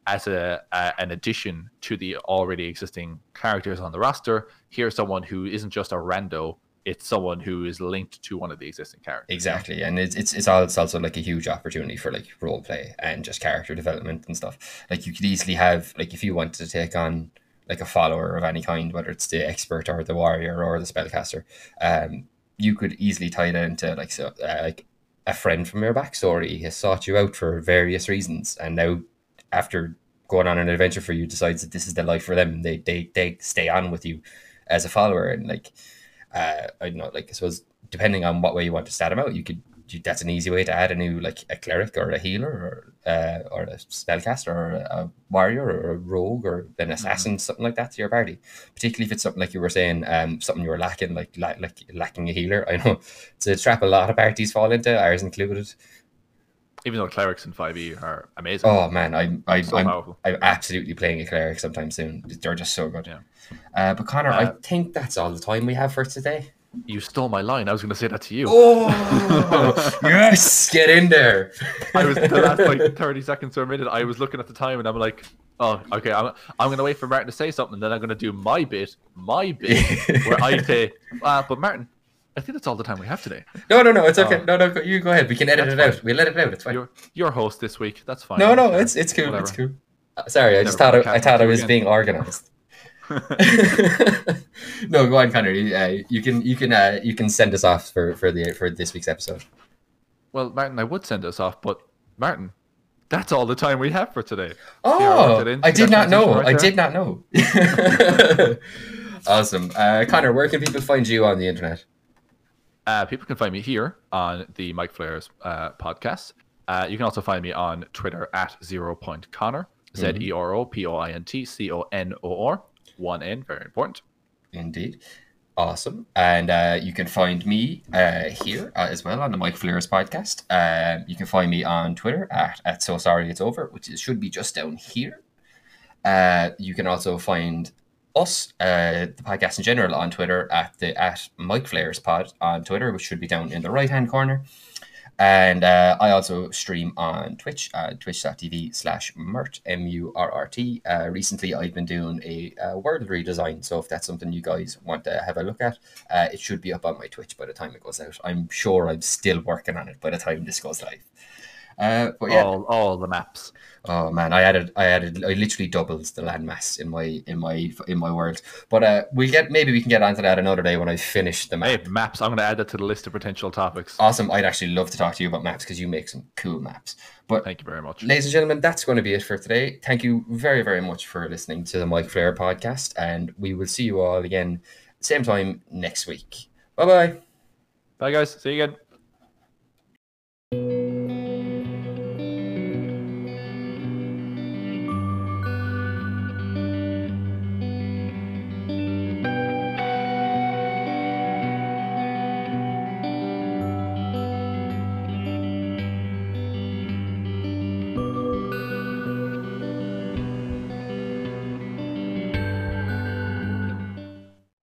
as a, a an addition to the already existing characters on the roster. Here's someone who isn't just a rando; it's someone who is linked to one of the existing characters. Exactly, and it's it's it's, it's also like a huge opportunity for like role play and just character development and stuff. Like you could easily have like if you wanted to take on like a follower of any kind, whether it's the expert or the warrior or the spellcaster, um, you could easily tie that into like so uh, like a friend from your backstory has sought you out for various reasons, and now after going on an adventure for you decides that this is the life for them. They they they stay on with you as a follower, and like uh, I don't know, like I suppose depending on what way you want to stat them out, you could you, that's an easy way to add a new like a cleric or a healer or uh, or a spellcaster or a warrior or a rogue or an assassin something like that to your party. Particularly if it's something like you were saying, um, something you were lacking, like la- like lacking a healer. <laughs> I know it's a trap a lot of parties fall into, ours included. Even though clerics in 5e are amazing, Oh man, I I so I'm, powerful. I'm absolutely playing a cleric sometime soon. They're just so good. Yeah. Uh, but Conor, I Uh, think that's all the time we have for today. You stole my line. I was going to say that to you. Oh <laughs> yes, get in there. I was the last like 30 seconds or a minute. I was looking at the time and I'm like, oh, okay. I'm, I'm going to wait for Martin to say something. Then I'm going to do my bit, my bit, where I <laughs> say, uh, but Martin, I think that's all the time we have today. No, no, no, it's okay. Oh. No, no, you go ahead. We can edit it out. We'll let it out. It's fine. You're your host this week. That's fine. No, no, it's it's cool. It's cool. Uh, Sorry, I just thought I, I thought I was do being organized. <laughs> <laughs> no, go on, Conor. You, uh, you can you can uh, you can send us off for for the for this week's episode. Well, Martin, I would send us off, but Martin, that's all the time we have for today. Oh, I did not know. right I there? did not know. <laughs> awesome. Uh, Conor, where can people find you on the internet? Uh, people can find me here on the Mind Flayers uh, podcast. Uh, you can also find me on Twitter at zero point Conor, Z E R O P O I N T C O N O R, one N, very important. Indeed. Awesome. And uh, you can find me uh, here uh, as well on the Mind Flayers podcast. Um, you can find me on Twitter at, at So Sorry It's Over, which is, should be just down here. Uh, you can also find us, uh, the podcast in general, on Twitter at the at Mind Flayers Pod on Twitter, which should be down in the right hand corner. And uh, I also stream on Twitch, uh, twitch.tv slash Murrt, M U R R T. Uh, recently, I've been doing a, uh world redesign. So if that's something you guys want to have a look at, uh, it should be up on my Twitch by the time it goes out. I'm sure I'm still working on it by the time this goes live. Uh, but yeah, All, all the maps. Oh man, I added, I added, I literally doubled the landmass in my, in my, in my world. But uh, we get maybe we can get onto that another day when I finish the map. Hey, maps. I'm going to add that to the list of potential topics. Awesome! I'd actually love to talk to you about maps because you make some cool maps. But Thank you very much. ladies and gentlemen, that's going to be it for today. Thank you very, very much for listening to the Mind Flayer podcast, and we will see you all again same time next week. Bye bye. Bye, guys. See you again.